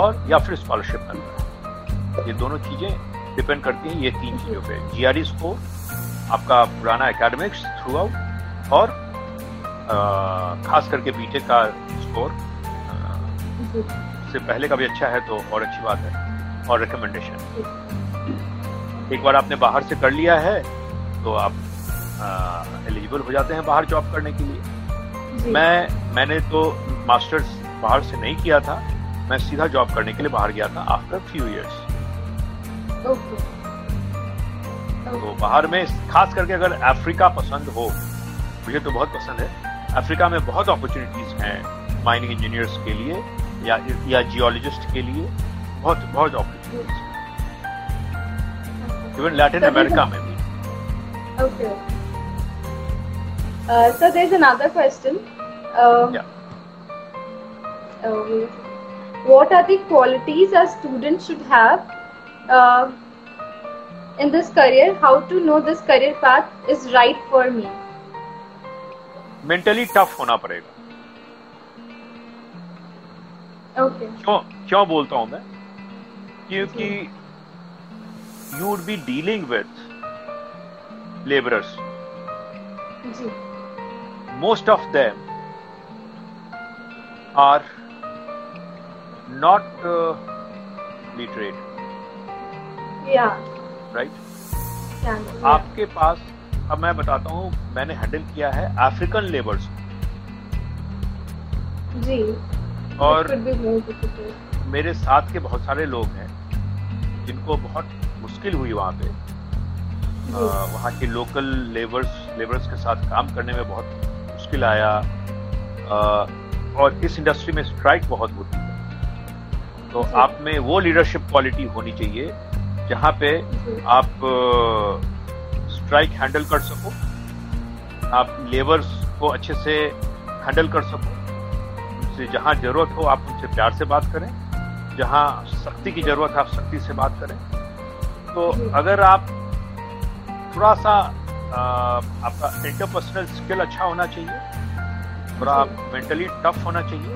और या फिर स्कॉलरशिप मिलता है। ये दोनों चीज़ें डिपेंड करती हैं ये तीन चीज़ों पे। जीआरई स्कोर आपका पुराना एकेडमिक्स थ्रू आउट और अ, खास करके बीटेक का स्कोर से पहले का भी अच्छा है तो और अच्छी बात है। और रिकमेंडेशन एक बार आपने बाहर से कर लिया है तो आप एलिजिबल हो जाते हैं बाहर जॉब करने के लिए। मैं मैंने तो मास्टर्स बाहर से नहीं किया था मैं सीधा जॉब करने के लिए बाहर गया था आफ्टर फ्यू इयर्स तो बाहर में खास करके अगर अफ्रीका पसंद हो मुझे तो बहुत पसंद है। अफ्रीका में बहुत अपॉर्चुनिटीज़ हैं माइनिंग इंजीनियर्स के लिए या या जियोलॉजिस्ट के लिए। बहुत बहुत अपॉर्चुनिटीज़ इवन लैटिन अमेरिका में भी। Okay. Uh, so there's another question. Uh, Yeah. uh, what are the qualities a student should have uh, in this career? How to know this career path is right for me? Mentally tough होना पड़ेगा Okay. क्यों क्यों बोलता हूँ मैं क्योंकि you would be dealing with labourers ji most of them are not uh, literate Yeah. right Can. आपके पास अब मैं बताता हूँ मैंने हैंडल किया है अफ्रीकन लेबर्स जी. और It could be more difficult. मेरे साथ के बहुत सारे लोग हैं जिनको बहुत मुश्किल हुई वहाँ पे. वहाँ के लोकल लेबर्स लेबर्स के साथ काम करने में बहुत मुश्किल आया और इस इंडस्ट्री में स्ट्राइक बहुत होती है। तो आप में वो लीडरशिप क्वालिटी होनी चाहिए जहाँ पे आप स्ट्राइक हैंडल कर सको आप लेबर्स को अच्छे से हैंडल कर सको उनसे जहाँ ज़रूरत हो आप उनसे प्यार से बात करें जहाँ सख्ती की ज़रूरत है आप सख्ती से बात करें। तो अगर आप थोड़ा सा आपका इंटरपर्सनल स्किल अच्छा होना चाहिए थोड़ा आप मेंटली टफ होना चाहिए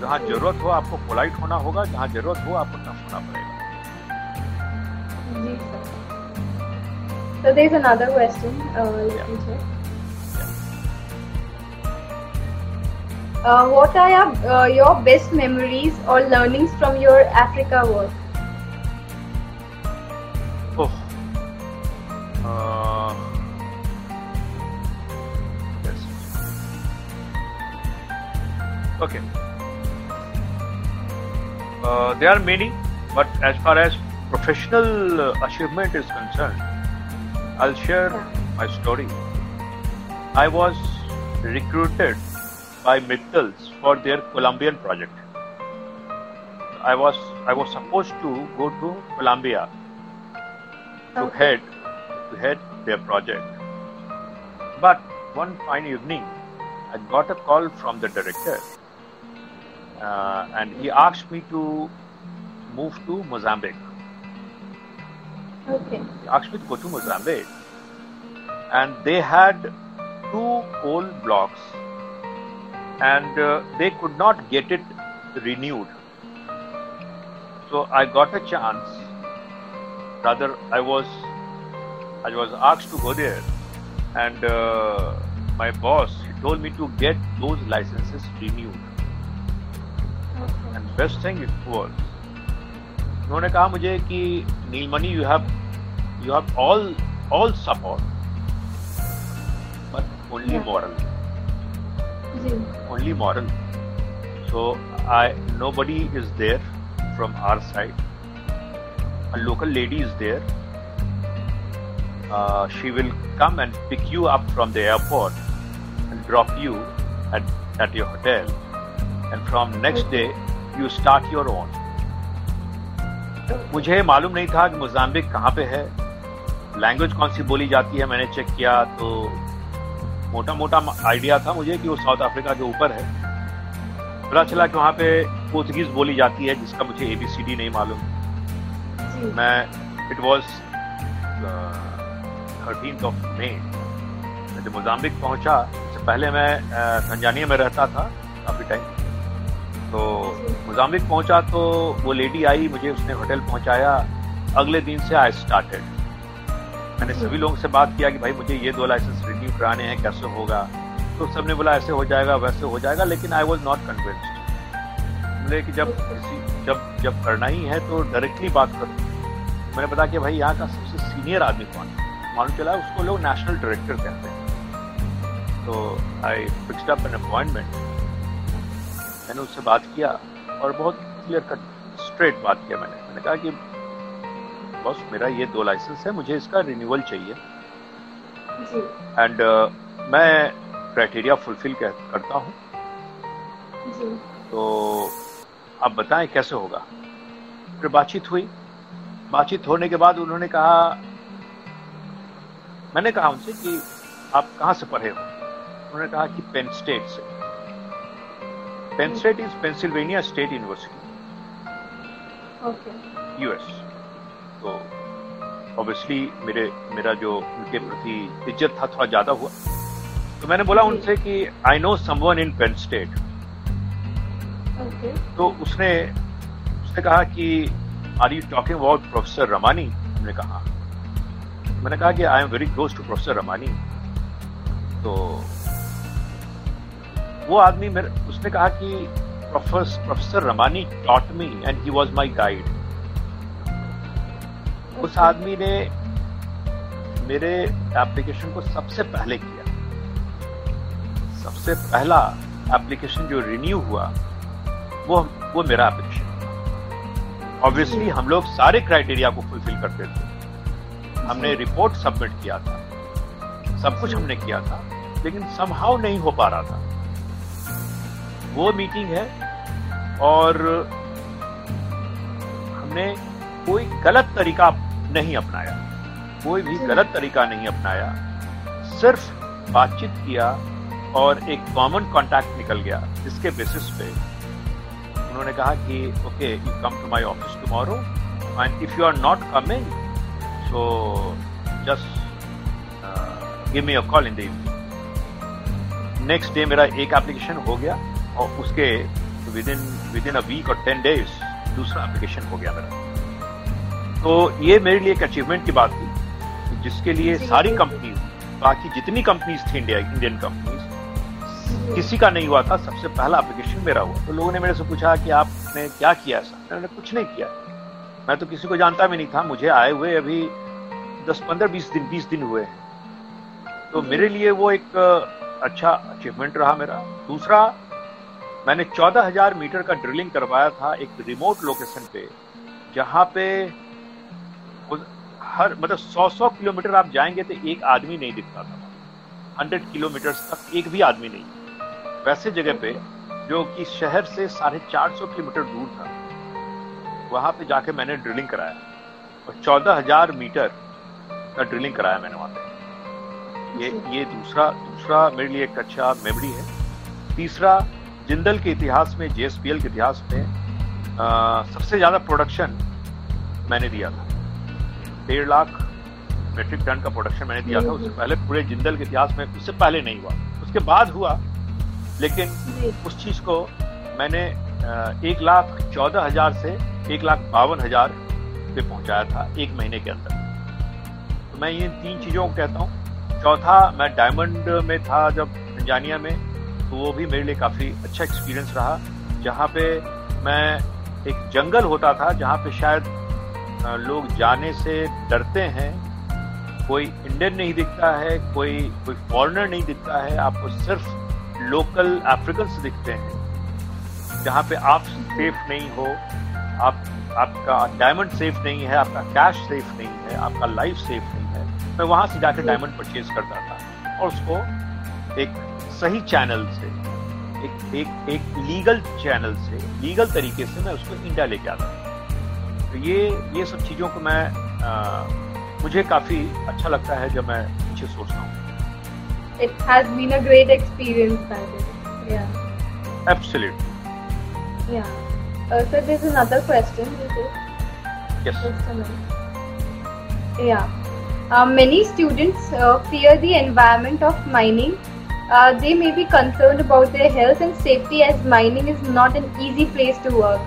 जहाँ ज़रूरत हो आपको पोलाइट होना होगा जहाँ ज़रूरत हो आपको टफ होना पड़ेगा. So there's another question. Uh, let Yeah. Uh, what are your, uh, your best memories or learnings from your Africa work? Okay. Uh, there are many, but as far as professional uh, achievement is concerned, I'll share my story. I was recruited by Mittals for their Colombian project. I was I was supposed to go to Colombia to head to head their project. But one fine evening, I got a call from the director, uh, and he asked me to move to Mozambique. Okay. He asked me to go to Mozambique, and they had two coal blocks, and uh, they could not get it renewed. So I got a chance. Rather, I was I was asked to go there, and uh, my boss told me to get those licenses renewed. And best thing it was उन्होंने कहा मुझे कि Neelmani you have you have all all support but only moral only moral so I know is there from our side a local lady is there she will come and pick you up from the airport and drop you at at your hotel and from next day you start your own. मुझे मालूम नहीं था कि मोजाम्बिक कहाँ पे है। लैंग्वेज कौन सी बोली जाती है मैंने चेक किया तो मोटा मोटा आइडिया था मुझे कि वो साउथ अफ्रीका के ऊपर है। पता चला कि वहाँ पे पोर्तुगीज बोली जाती है जिसका मुझे एबीसीडी नहीं मालूम। मैं it was thirteen of May जब मोजाम्बिक पहुँचा इससे पहले मैं तंजानिया में रहता था काफ़ी टाइम तो मोजाम्बिक पहुँचा तो वो लेडी आई मुझे उसने होटल पहुँचाया। अगले दिन से आई स्टार्टेड मैंने सभी लोगों से बात किया कि भाई मुझे ये दो लाइसेंस रिन्यू कराने हैं कैसे होगा? तो सबने बोला ऐसे हो जाएगा वैसे हो जाएगा लेकिन आई वॉज़ नॉट कन्विंस्ड बोले कि जब किसी जब जब करना ही है तो डायरेक्टली बात करो। मैंने बताया कि भाई यहाँ का सबसे सीनियर आदमी कौन है? मालूम चला उसको लोग नेशनल डायरेक्टर कहते हैं। तो I fixed up an appointment मैंने उससे बात किया और बहुत क्लियर कट स्ट्रेट बात किया मैंने। मैंने कहा कि बॉस मेरा ये दो लाइसेंस है मुझे इसका रिन्यूअल चाहिए। एंड मैं क्राइटेरिया फुलफिल करता हूँ। तो आप बताएँ कैसे होगा? फिर बातचीत हुई। बातचीत होने के बाद उन्होंने कहा मैंने कहा उनसे कि आप कहाँ से पढ़े हो? उन्होंने कहा कि पेन स्टेट से। Penn State is Pennsylvania State University okay US तो ऑब्वियसली मेरे मेरा जो उनके प्रति इज़्ज़त था थोड़ा ज़्यादा हुआ। तो मैंने बोला उनसे कि I know someone in Penn State तो उसने उसने कहा कि are you talking about professor Ramani हमने कहा। मैंने कहा कि I am very close to professor Ramani तो वो आदमी मेरे उसने कहा कि professor professor Ramani taught me and he was my guide उस आदमी ने मेरे एप्लीकेशन को सबसे पहले किया। सबसे पहला एप्लीकेशन जो रिन्यू हुआ वो वो मेरा एप्लीकेशन ऑब्वियसली हम लोग सारे क्राइटेरिया को फुलफिल करते थे। हमने रिपोर्ट सबमिट किया था। सब कुछ हमने किया था लेकिन समहाउ नहीं हो पा रहा था। वो मीटिंग है और हमने कोई गलत तरीका नहीं अपनाया। कोई भी गलत तरीका नहीं अपनाया। सिर्फ़ बातचीत किया और एक कॉमन कॉन्टैक्ट निकल गया जिसके बेसिस पे उन्होंने कहा कि okay you come to my office tomorrow and if you are not coming so just give me a call in the evening next day मेरा एक एप्लीकेशन हो गया। और उसके within within a week और टेन डेज़ दूसरा एप्लीकेशन हो गया मेरा। तो ये मेरे लिए एक अचीवमेंट की बात थी जिसके लिए सारी कंपनीज़ बाकी जितनी कंपनीज़ थी इंडिया इंडियन कंपनीज़ किसी का नहीं हुआ था सबसे पहला एप्लीकेशन मेरा हुआ। तो लोगों ने मेरे से पूछा कि आपने क्या किया ऐसा? मैंने कुछ नहीं किया। मैं तो किसी को जानता भी नहीं था मुझे आए हुए अभी दस पंद्रह बीस दिन बीस दिन हुए तो मेरे लिए वो एक अच्छा अचीवमेंट रहा मेरा। दूसरा मैंने चौदह हज़ार मीटर का ड्रिलिंग करवाया था एक रिमोट लोकेशन पे जहाँ पे हर मतलब सौ सौ किलोमीटर आप जाएँगे तो एक आदमी नहीं दिखता था। हंड्रेड किलोमीटर तक एक भी आदमी नहीं। वैसे जगह पे जो कि शहर से साढ़े चार सौ किलोमीटर दूर था वहाँ पे जाके मैंने ड्रिलिंग कराया। और चौदह हज़ार मीटर का ड्रिलिंग कराया मैंने वहाँ पे। ये ये दूसरा दूसरा मेरे लिए एक अच्छा मेमोरी है। तीसरा जिंदल के इतिहास में जेएसपीएल के इतिहास में आ, सबसे ज़्यादा प्रोडक्शन मैंने दिया था। डेढ़ लाख मेट्रिक टन का प्रोडक्शन मैंने दिया था उससे पहले पूरे जिंदल के इतिहास में उससे पहले नहीं हुआ। उसके बाद हुआ लेकिन उस चीज़ को मैंने एक लाख चौदह हज़ार से एक लाख बावन हज़ार पे पहुँचाया था एक महीने के अंदर। तो मैं ये तीन चीज़ों को कहता हूँ। चौथा मैं डायमंड में था जब तंजानिया में तो वो भी मेरे लिए काफ़ी अच्छा एक्सपीरियंस रहा जहाँ पे मैं एक जंगल होता था जहाँ पे शायद लोग जाने से डरते हैं। कोई इंडियन नहीं दिखता है कोई कोई फॉरनर नहीं दिखता है आपको सिर्फ़ लोकल अफ्रीकन दिखते हैं। जहाँ पे आप सेफ़ नहीं हो आप आपका डायमंड सेफ़ नहीं है आपका कैश सेफ़ नहीं है आपका लाइफ सेफ़ नहीं है मैं वहाँ से जाकर डायमंड परचेज करता था। और उसको एक सही चैनल से एक एक एक लीगल चैनल से लीगल तरीके से मैं उसको इंडिया लेके आता तो ये ये सब चीज़ों को मैं आ, मुझे काफ़ी अच्छा लगता है जब मैं पीछे सोचता हूँ It has been a great experience, I think. Yeah. Absolutely. Yeah. Uh, so there's another question. Yes. Just a minute. Yeah. Uh, many students uh, fear the environment of mining. Uh, they may be concerned about their health and safety as mining is not an easy place to work.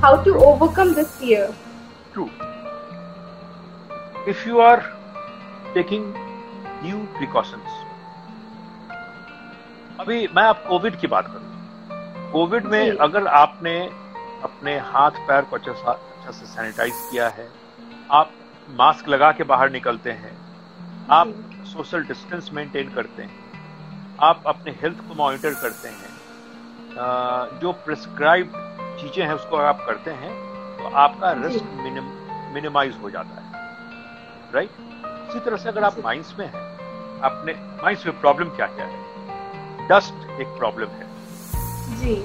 How to overcome this fear? True. if you are taking due precautions अभी मैं आप कोविड की बात करूँ कोविड में अगर आपने अपने हाथ पैर को अच्छा अच्छा से सैनिटाइज किया है आप मास्क लगा के बाहर निकलते हैं आप सोशल डिस्टेंस मेंटेन करते हैं आप अपने हेल्थ को मॉनिटर करते हैं जो प्रिस्क्राइब चीज़ें हैं उसको अगर आप करते हैं तो आपका रिस्क मिनिमाइज हो जाता है। राइट इसी तरह से अगर आप माइंस में हैं अपने माइंस में प्रॉब्लम क्या क्या है? डस्ट एक प्रॉब्लम है। जी।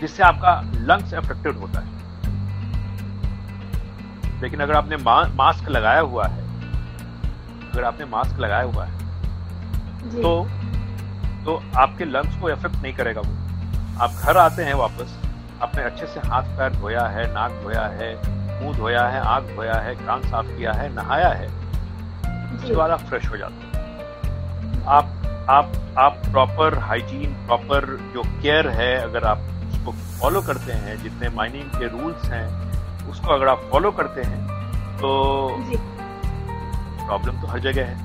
जिससे आपका लंग्स अफेक्टेड होता है। लेकिन अगर आपने मा, मास्क लगाया हुआ है अगर आपने मास्क लगाया हुआ है तो तो आपके लंग्स को इफ़ेक्ट नहीं करेगा वो। आप घर आते हैं वापस आपने अच्छे से हाथ पैर धोया है नाक धोया है मुँह धोया है आँख धोया है कान साफ़ किया है नहाया है उसके बाद आप फ्रेश हो जाते हैं। आप आप आप प्रॉपर हाइजीन प्रॉपर जो केयर है अगर आप उसको फॉलो करते हैं जितने माइनिंग के रूल्स हैं उसको अगर आप फॉलो करते हैं तो प्रॉब्लम तो हर जगह है।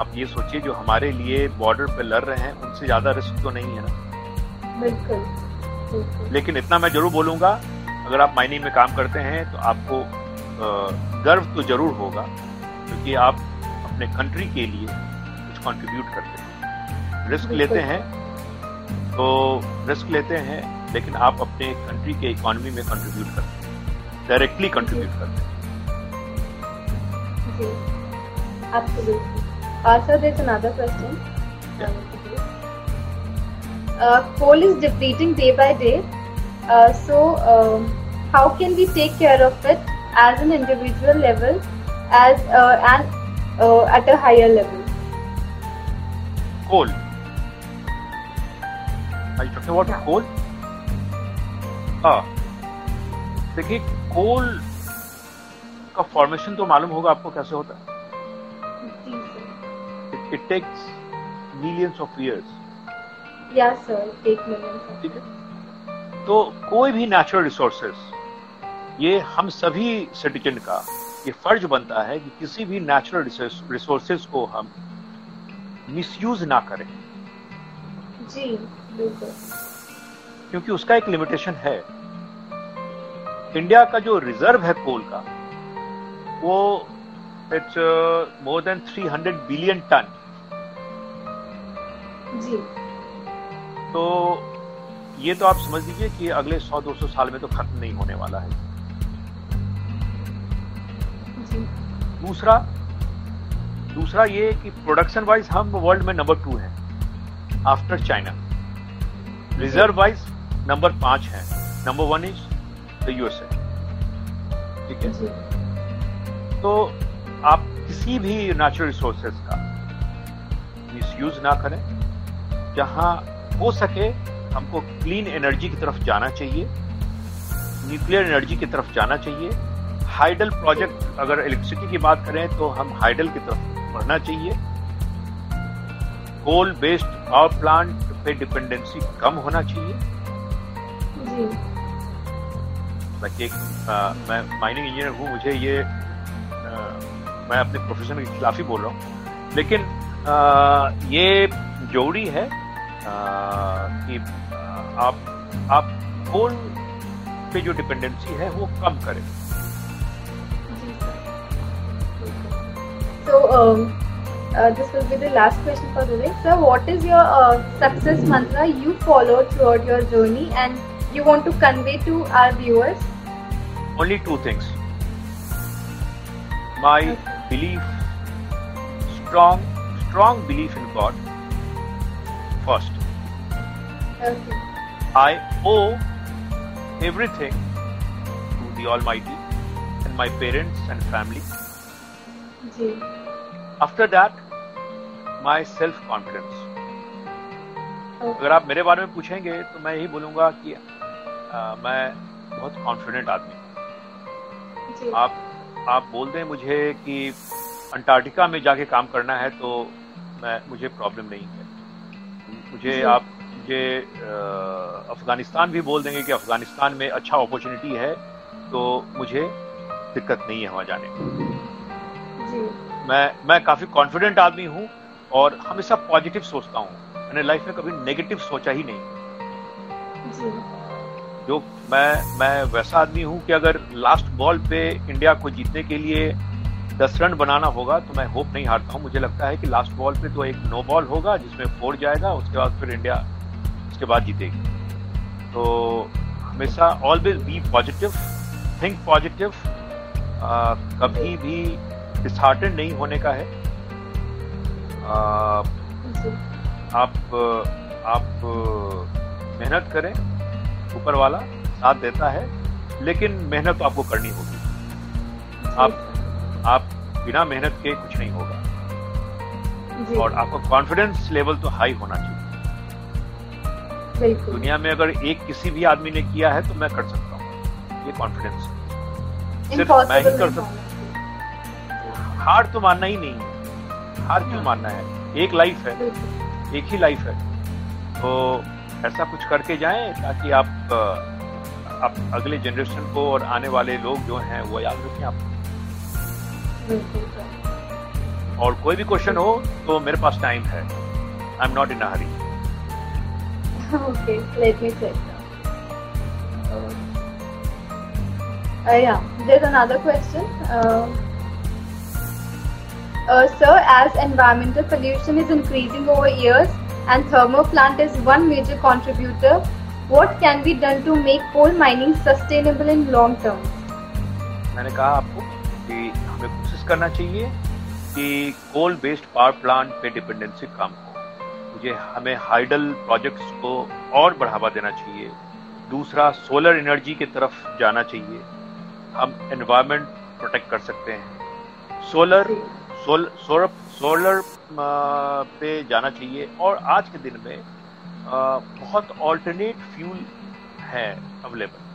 आप ये सोचिए जो हमारे लिए बॉर्डर पे लड़ रहे हैं उनसे ज़्यादा रिस्क तो नहीं है ना। बिल्कुल लेकिन इतना मैं ज़रूर बोलूँगा अगर आप माइनिंग में काम करते हैं तो आपको गर्व तो ज़रूर होगा क्योंकि आप अपने कंट्री के लिए कुछ कंट्रीब्यूट करते हैं। रिस्क लेते हैं तो रिस्क लेते हैं लेकिन आप अपने कंट्री के इकोनॉमी में कंट्रीब्यूट करते हैं। डायरेक्टली कंट्रीब्यूट करते हैं। Absolutely. There's another question. Yeah. Uh, coal is depleting day by day. Uh, so, um, how can we take care of it as an individual level as uh, and uh, at a higher level coal are you talking about yeah. coal हाँ देखिए कोल का फॉर्मेशन तो मालूम होगा आपको कैसे होता है it takes millions of years yes sir take millions ठीक है? तो कोई भी नेचुरल रिसोर्सेस ये हम सभी सिटीजन का ये फ़र्ज़ बनता है कि किसी भी नेचुरल रिसोर्सेज को हम मिसयूज ना करें। जी बिल्कुल। क्योंकि उसका एक लिमिटेशन है। इंडिया का जो रिज़र्व है कोल का वो it's more than 300 billion ton जी। तो ये तो आप समझ लीजिए कि अगले 100-200 साल में तो खत्म नहीं होने वाला है। जी। दूसरा दूसरा ये कि प्रोडक्शन वाइज हम वर्ल्ड में नंबर टू है after China reserve wise number पाँच है number one is the USA ठीक है? तो आप किसी भी नेचुरल रिसोर्सेज का मिस यूज़ ना करें। जहाँ हो सके हमको क्लीन एनर्जी की तरफ़ जाना चाहिए न्यूक्लियर एनर्जी की तरफ़ जाना चाहिए। हाइडल प्रोजेक्ट अगर इलेक्ट्रिसिटी की बात करें तो हम हाइडल की तरफ़ बढ़ना चाहिए। कोल बेस्ड पावर प्लांट पे डिपेंडेंसी कम होना चाहिए। जी। एक आ, मैं माइनिंग इंजीनियर हूँ मुझे ये आ, मैं अपने प्रोफेशन के खिलाफ ही बोल रहा हूँ। लेकिन आ, ये ज़रूरी है कि आप आप फ़ोन पे जो डिपेंडेंसी है वो कम करें। तो last question for is your success mantra you follow throughout journey and you want to convey to our viewers only two things my belief strong strong belief in God first okay i owe everything to the almighty and my parents and family जी after that my self confidence okay अगर आप मेरे बारे में पूछेंगे तो मैं यही बोलूँगा कि आ, मैं बहुत कॉन्फिडेंट आदमी हूँ। आप आप बोल दें मुझे कि अंटार्कटिका में जाके काम करना है तो मैं मुझे प्रॉब्लम नहीं है मुझे आप मुझे अफ़गानिस्तान भी बोल देंगे कि अफ़गानिस्तान में अच्छा अपॉर्चुनिटी है तो मुझे दिक्कत नहीं है वहाँ जाने जी। मैं मैं काफ़ी कॉन्फिडेंट आदमी हूँ और हमेशा पॉजिटिव सोचता हूँ। मैंने लाइफ में कभी नेगेटिव सोचा ही नहीं। जी। जो मैं मैं वैसा आदमी हूँ कि अगर लास्ट बॉल पे इंडिया को जीतने के लिए दस रन बनाना होगा तो मैं होप नहीं हारता हूँ। मुझे लगता है कि लास्ट बॉल पे तो एक नो बॉल होगा, जिसमें फोर जाएगा, उसके बाद फिर इंडिया उसके बाद जीतेगी। तो हमेशा always be positive think positive कभी भी डिसहार्टेड नहीं होने का है। आप आप मेहनत करें, ऊपर वाला साथ देता है, लेकिन मेहनत तो आपको करनी होगी। आप आप बिना मेहनत के कुछ नहीं होगा। और आपका कॉन्फिडेंस लेवल तो हाई होना चाहिए। दुनिया में अगर एक किसी भी आदमी ने किया है तो मैं कर सकता हूँ। ये कॉन्फिडेंस है। सिर्फ़ मैं ही कर सकता। हार तो मानना ही नहीं है। हार क्यों हाँ। मानना है? एक लाइफ है। एक ही लाइफ है। तो ऐसा कुछ करके जाएँ ताकि आप आप अगले जनरेशन को और आने वाले लोग जो हैं वो याद रखें आप। बिल्कुल और कोई भी क्वेश्चन हो तो मेरे पास टाइम है I am not in hurry okay let me check uh, uh, yeah there's another question uh, uh, sir as environmental pollution is increasing over years and thermal plant is one major contributor what can be done to make coal mining sustainable in long term मैंने कहा आपको कोशिश करना चाहिए कि कोल बेस्ड पावर प्लांट पे डिपेंडेंसी कम हो। मुझे हमें हाइडल प्रोजेक्ट्स को और बढ़ावा देना चाहिए। दूसरा सोलर एनर्जी की तरफ़ जाना चाहिए। हम एनवायरनमेंट प्रोटेक्ट कर सकते हैं। सोलर सोल, सोलर सोलर पे जाना चाहिए। और आज के दिन में बहुत ऑल्टरनेट फ्यूल है अवेलेबल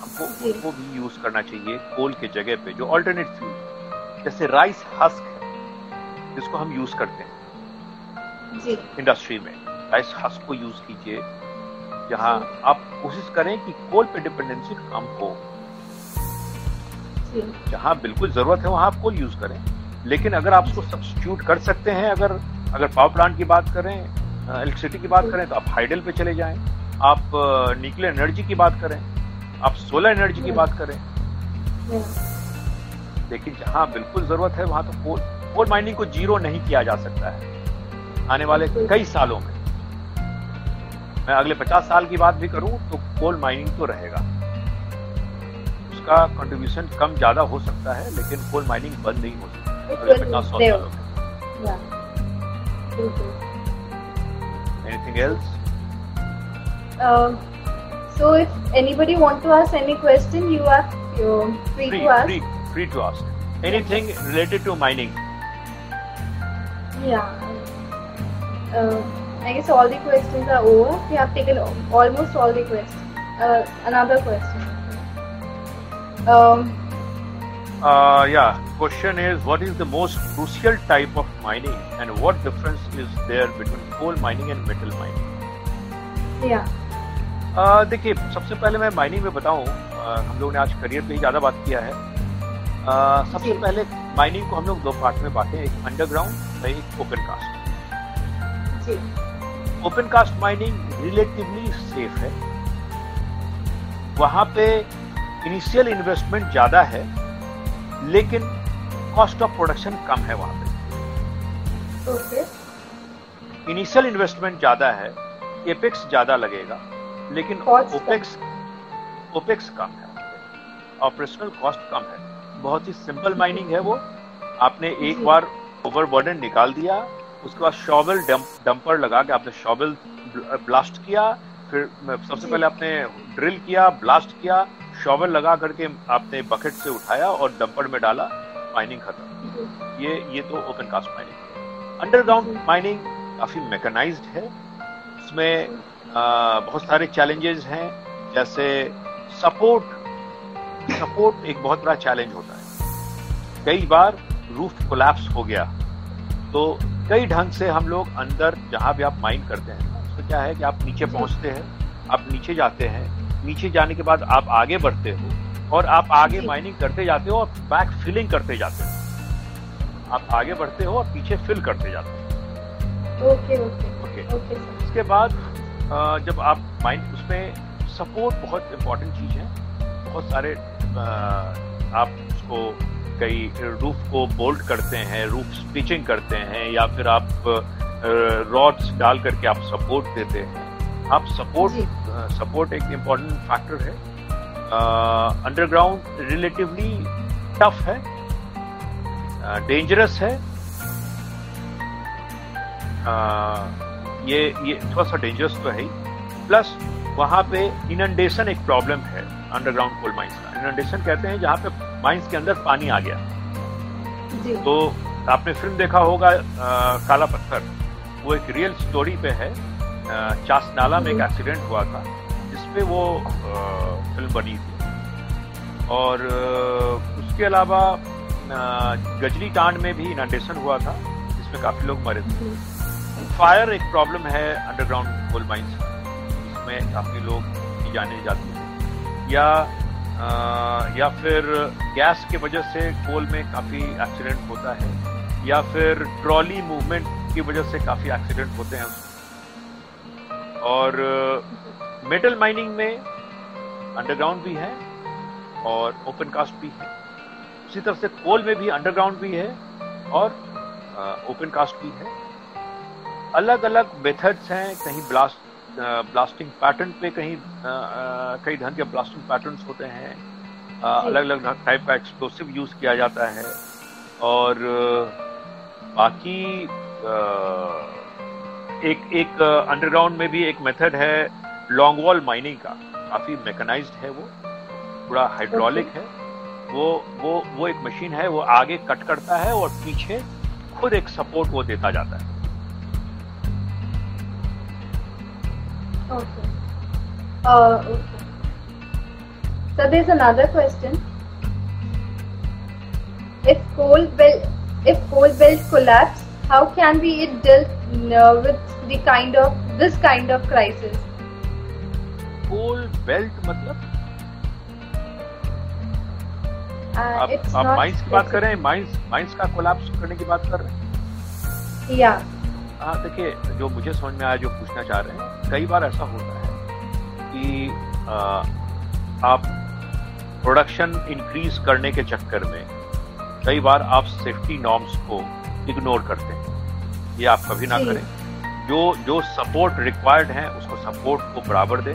हमको। उनको भी यूज़ करना चाहिए कोल के जगह पे जो ऑल्टरनेट फ्यूल जैसे राइस हस्क है जिसको हम यूज़ करते हैं। जी। इंडस्ट्री में राइस हस्क को यूज़ कीजिए। जहाँ आप कोशिश करें कि कोल पे डिपेंडेंसी कम हो। जहाँ बिल्कुल ज़रूरत है वहाँ आप कोल यूज़ करें। लेकिन अगर आप उसको सब्सिट्यूट कर सकते हैं अगर अगर पावर प्लांट की बात करें इलेक्ट्रिसिटी की बात करें तो आप हाइडल पे चले जाएँ। आप न्यूक्लियर एनर्जी की बात करें। आप सोलर एनर्जी की बात करें। लेकिन जहाँ बिल्कुल ज़रूरत है वहाँ तो कोल कोल माइनिंग को ज़ीरो नहीं किया जा सकता है आने वाले कई सालों में। मैं अगले 50 साल की बात भी करूँ तो कोल माइनिंग तो रहेगा। उसका कंट्रीब्यूशन कम ज़्यादा हो सकता है लेकिन कोल माइनिंग बंद नहीं हो सकती। अगले 50 सौ सालों में। Anything else Uh, so if anybody want to ask any question, you are you free to ask. anything related to mining? Yeah. Uh, I guess all the questions are over. We have taken almost all the questions. Uh, another question. Um, uh, yeah, question is what is the most crucial type of mining and what difference is there between coal mining and metal mining? Yeah. Uh, देखिए सबसे पहले मैं माइनिंग में बताऊँ हम लोग ने आज करियर पे ही ज़्यादा बात किया है सबसे पहले माइनिंग को हम लोग दो पार्ट में बांटे एक अंडरग्राउंड और एक open cast open cast mining relatively safe है। वहाँ पे इनिशियल इन्वेस्टमेंट ज़्यादा है लेकिन कॉस्ट ऑफ़ प्रोडक्शन कम है वहाँ पे। इनिशियल इन्वेस्टमेंट ज़्यादा है एपेक्स ज़्यादा लगेगा लेकिन ओपेक्स ओपेक्स कम है। ऑपरेशनल कॉस्ट कम है। बहुत ही सिंपल माइनिंग है वो। आपने एक बार ओवर बर्डन निकाल दिया उसके बाद शॉवल डंपर लगा के आपने शॉवल ब्लास्ट किया फिर सबसे पहले आपने ड्रिल किया ब्लास्ट किया शॉवल लगा करके आपने बकेट से उठाया और डंपर में डाला माइनिंग खत्म। ये ये तो open cast mining underground mining काफ़ी मैकेनाइज्ड है। इसमें बहुत सारे चैलेंजेस हैं जैसे सपोर्ट सपोर्ट एक बहुत बड़ा चैलेंज होता है। कई बार रूफ कोलैप्स हो गया तो कई ढंग से हम लोग अंदर जहाँ भी आप माइंड करते हैं उसमें क्या है कि आप नीचे पहुँचते हैं आप नीचे जाते हैं नीचे जाने के बाद आप आगे बढ़ते हो और आप आगे माइनिंग करते जाते हो और बैक फिलिंग करते जाते हो। आप आगे बढ़ते हो और पीछे फिल करते जाते हो। Okay okay okay. उसके बाद जब आप माइंड उसमें सपोर्ट बहुत इम्पोर्टेंट चीज़ है। बहुत सारे आप उसको कई रूफ को बोल्ड करते हैं रूफ स्टिचिंग करते हैं या फिर आप रॉड्स डाल करके आप सपोर्ट देते हैं। आप सपोर्ट सपोर्ट एक इम्पोर्टेंट फैक्टर है। अंडरग्राउंड रिलेटिवली टफ है। डेंजरस है। uh, ये ये थोड़ा सा डेंजरस तो है ही। प्लस वहाँ पे इनंडेशन एक प्रॉब्लम है। अंडरग्राउंड कोल माइंस का। इनंडेशन कहते हैं जहाँ पे माइंस के अंदर पानी आ गया। जी। तो आपने फ़िल्म देखा होगा आ, काला पत्थर। वो एक रियल स्टोरी पे है। चास नाला में एक एक्सीडेंट हुआ था जिसपे वो आ, फ़िल्म बनी थी। और आ, उसके अलावा गजनी टांड में भी इनंडेशन हुआ था जिसमें काफ़ी लोग मरे थे। फायर एक प्रॉब्लम है अंडरग्राउंड कोल माइंस में। काफ़ी लोग जाने जाते हैं। या आ, या फिर गैस के वजह से कोल में काफ़ी एक्सीडेंट होता है या फिर ट्रॉली मूवमेंट की वजह से काफ़ी एक्सीडेंट होते हैं। और मेटल माइनिंग में अंडरग्राउंड भी है और ओपन कास्ट भी है। उसी तरह से कोल में भी अंडरग्राउंड भी है और ओपन कास्ट भी है। अलग अलग मेथड्स हैं कहीं ब्लास्ट ब्लास्टिंग पैटर्न पे कहीं कई ढंग के ब्लास्टिंग पैटर्न्स होते हैं। अलग अलग टाइप का एक्सप्लोसिव यूज़ किया जाता है। और बाकी एक एक अंडरग्राउंड में भी एक मेथड है लॉन्ग वॉल माइनिंग का। काफ़ी मैकेनाइज्ड है वो। पूरा हाइड्रोलिक है। वो वो वो एक मशीन है वो आगे कट करता है और पीछे खुद एक सपोर्ट वो देता जाता है। Okay. Uh, okay. So there's another question. If coal belt, if coal belt collapse, how can we it dealt uh, with the kind of this kind of crisis? Coal belt मतलब uh, आप, आप माइंस की बात कर रहे हैं माइंस माइंस का कोलैप्स करने की बात कर रहे हैं या हाँ देखिए जो मुझे समझ में आया जो पूछना चाह रहे हैं कई बार ऐसा होता है कि आ, आप प्रोडक्शन इंक्रीज करने के चक्कर में कई बार आप सेफ्टी नॉर्म्स को इग्नोर करते हैं। ये आप कभी ना करें। जो जो सपोर्ट रिक्वायर्ड है उसको सपोर्ट को बराबर दें।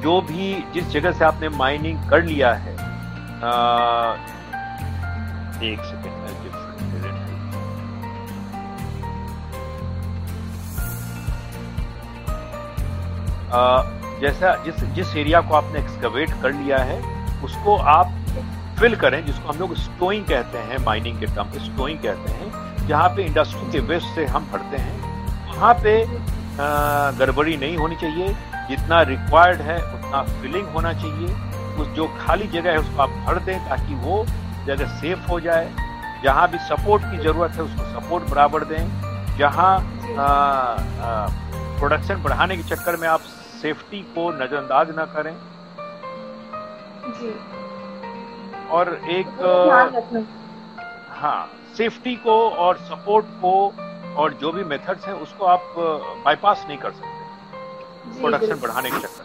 जो भी जिस जगह से आपने माइनिंग कर लिया है आ, एक सेकेंड जैसा जिस जिस एरिया को आपने एक्सकवेट कर लिया है, उसको आप फिल करें, जिसको हम लोग स्टोइंग कहते हैं माइनिंग के टर्म स्टोइंग कहते हैं, जहाँ पे इंडस्ट्री के वेस्ट से हम भरते हैं, वहाँ पे गड़बड़ी नहीं होनी चाहिए। जितना रिक्वायर्ड है, उतना फिलिंग होना चाहिए। उस जो खाली जगह है, उसको आप भर दें ताकि वो जगह सेफ़ हो जाए। जहाँ भी सपोर्ट की ज़रूरत है, उसको सपोर्ट बराबर दें। जहाँ प्रोडक्शन बढ़ाने के चक्कर में आप सेफ्टी को नजरअंदाज ना करें। जी। और एक हाँ सेफ्टी को और सपोर्ट को और जो भी मेथड्स हैं उसको आप बाईपास नहीं कर सकते। प्रोडक्शन बढ़ाने के चक्कर।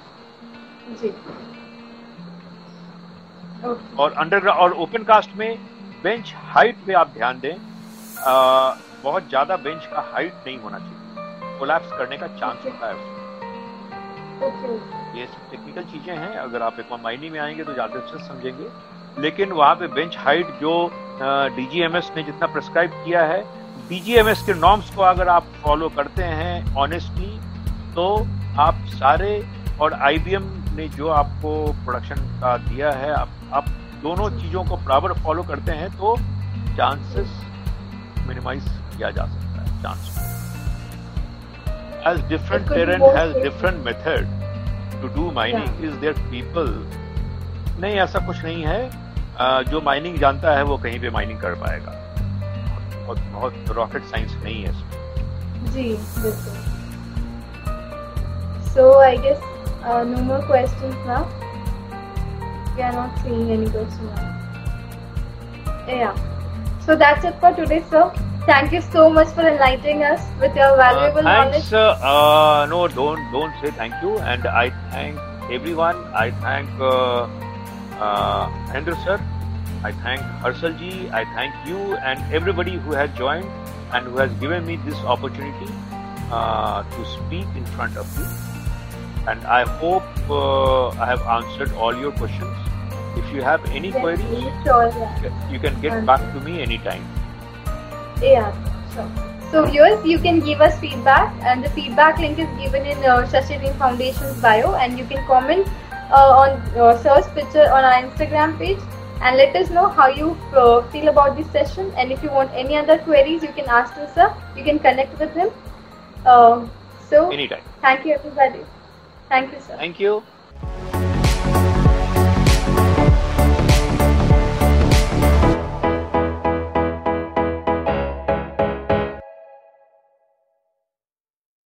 और अंडर और ओपन कास्ट में बेंच हाइट पे आप ध्यान दें। आ, बहुत ज़्यादा बेंच का हाइट नहीं होना चाहिए। कोलैप्स करने का चांस होता है उसमें। ये सब टेक्निकल चीज़ें हैं। अगर आप एक माइनी में आएँगे तो ज़्यादा अच्छे समझेंगे। लेकिन वहाँ पे बेंच हाइट जो डीजीएमएस ने जितना प्रिस्क्राइब किया है डीजीएमएस के नॉर्म्स को अगर आप फॉलो करते हैं ऑनेस्टली तो आप सारे और आईबीएम ने जो आपको प्रोडक्शन का दिया है आप, आप दोनों चीज़ों को बराबर फॉलो करते हैं तो चांसेस मिनिमाइज किया जा सकता है chance as different terrain has different method to do mining is there people नहीं ऐसा कुछ नहीं है जो माइनिंग जानता है वो कहीं पे माइनिंग कर पाएगा बहुत बहुत रॉकेट साइंस नहीं है इसमें जी बिल्कुल so I guess uh, no more questions now we are not seeing any question now yeah so that's it for today sir Thank you so much for enlightening us with your valuable uh, thanks, knowledge. Uh, no, don't don't say thank you. And I thank everyone. I thank uh, uh, Hendra sir. I thank Harsal ji. I thank you and everybody who has joined and who has given me this opportunity uh, to speak in front of you. And I hope uh, I have answered all your questions. If you have any yes, queries, sure, yeah. you can get back to me anytime. Yeah, sure. So viewers, you can give us feedback and the feedback link is given in uh, Foundation's bio and you can comment uh, on uh, Sir's picture on our Instagram page and let us know how you uh, feel about this session and if you want any other queries you can ask him sir, you can connect with him. Uh, so, Anytime. thank you everybody. Thank you sir. Thank you.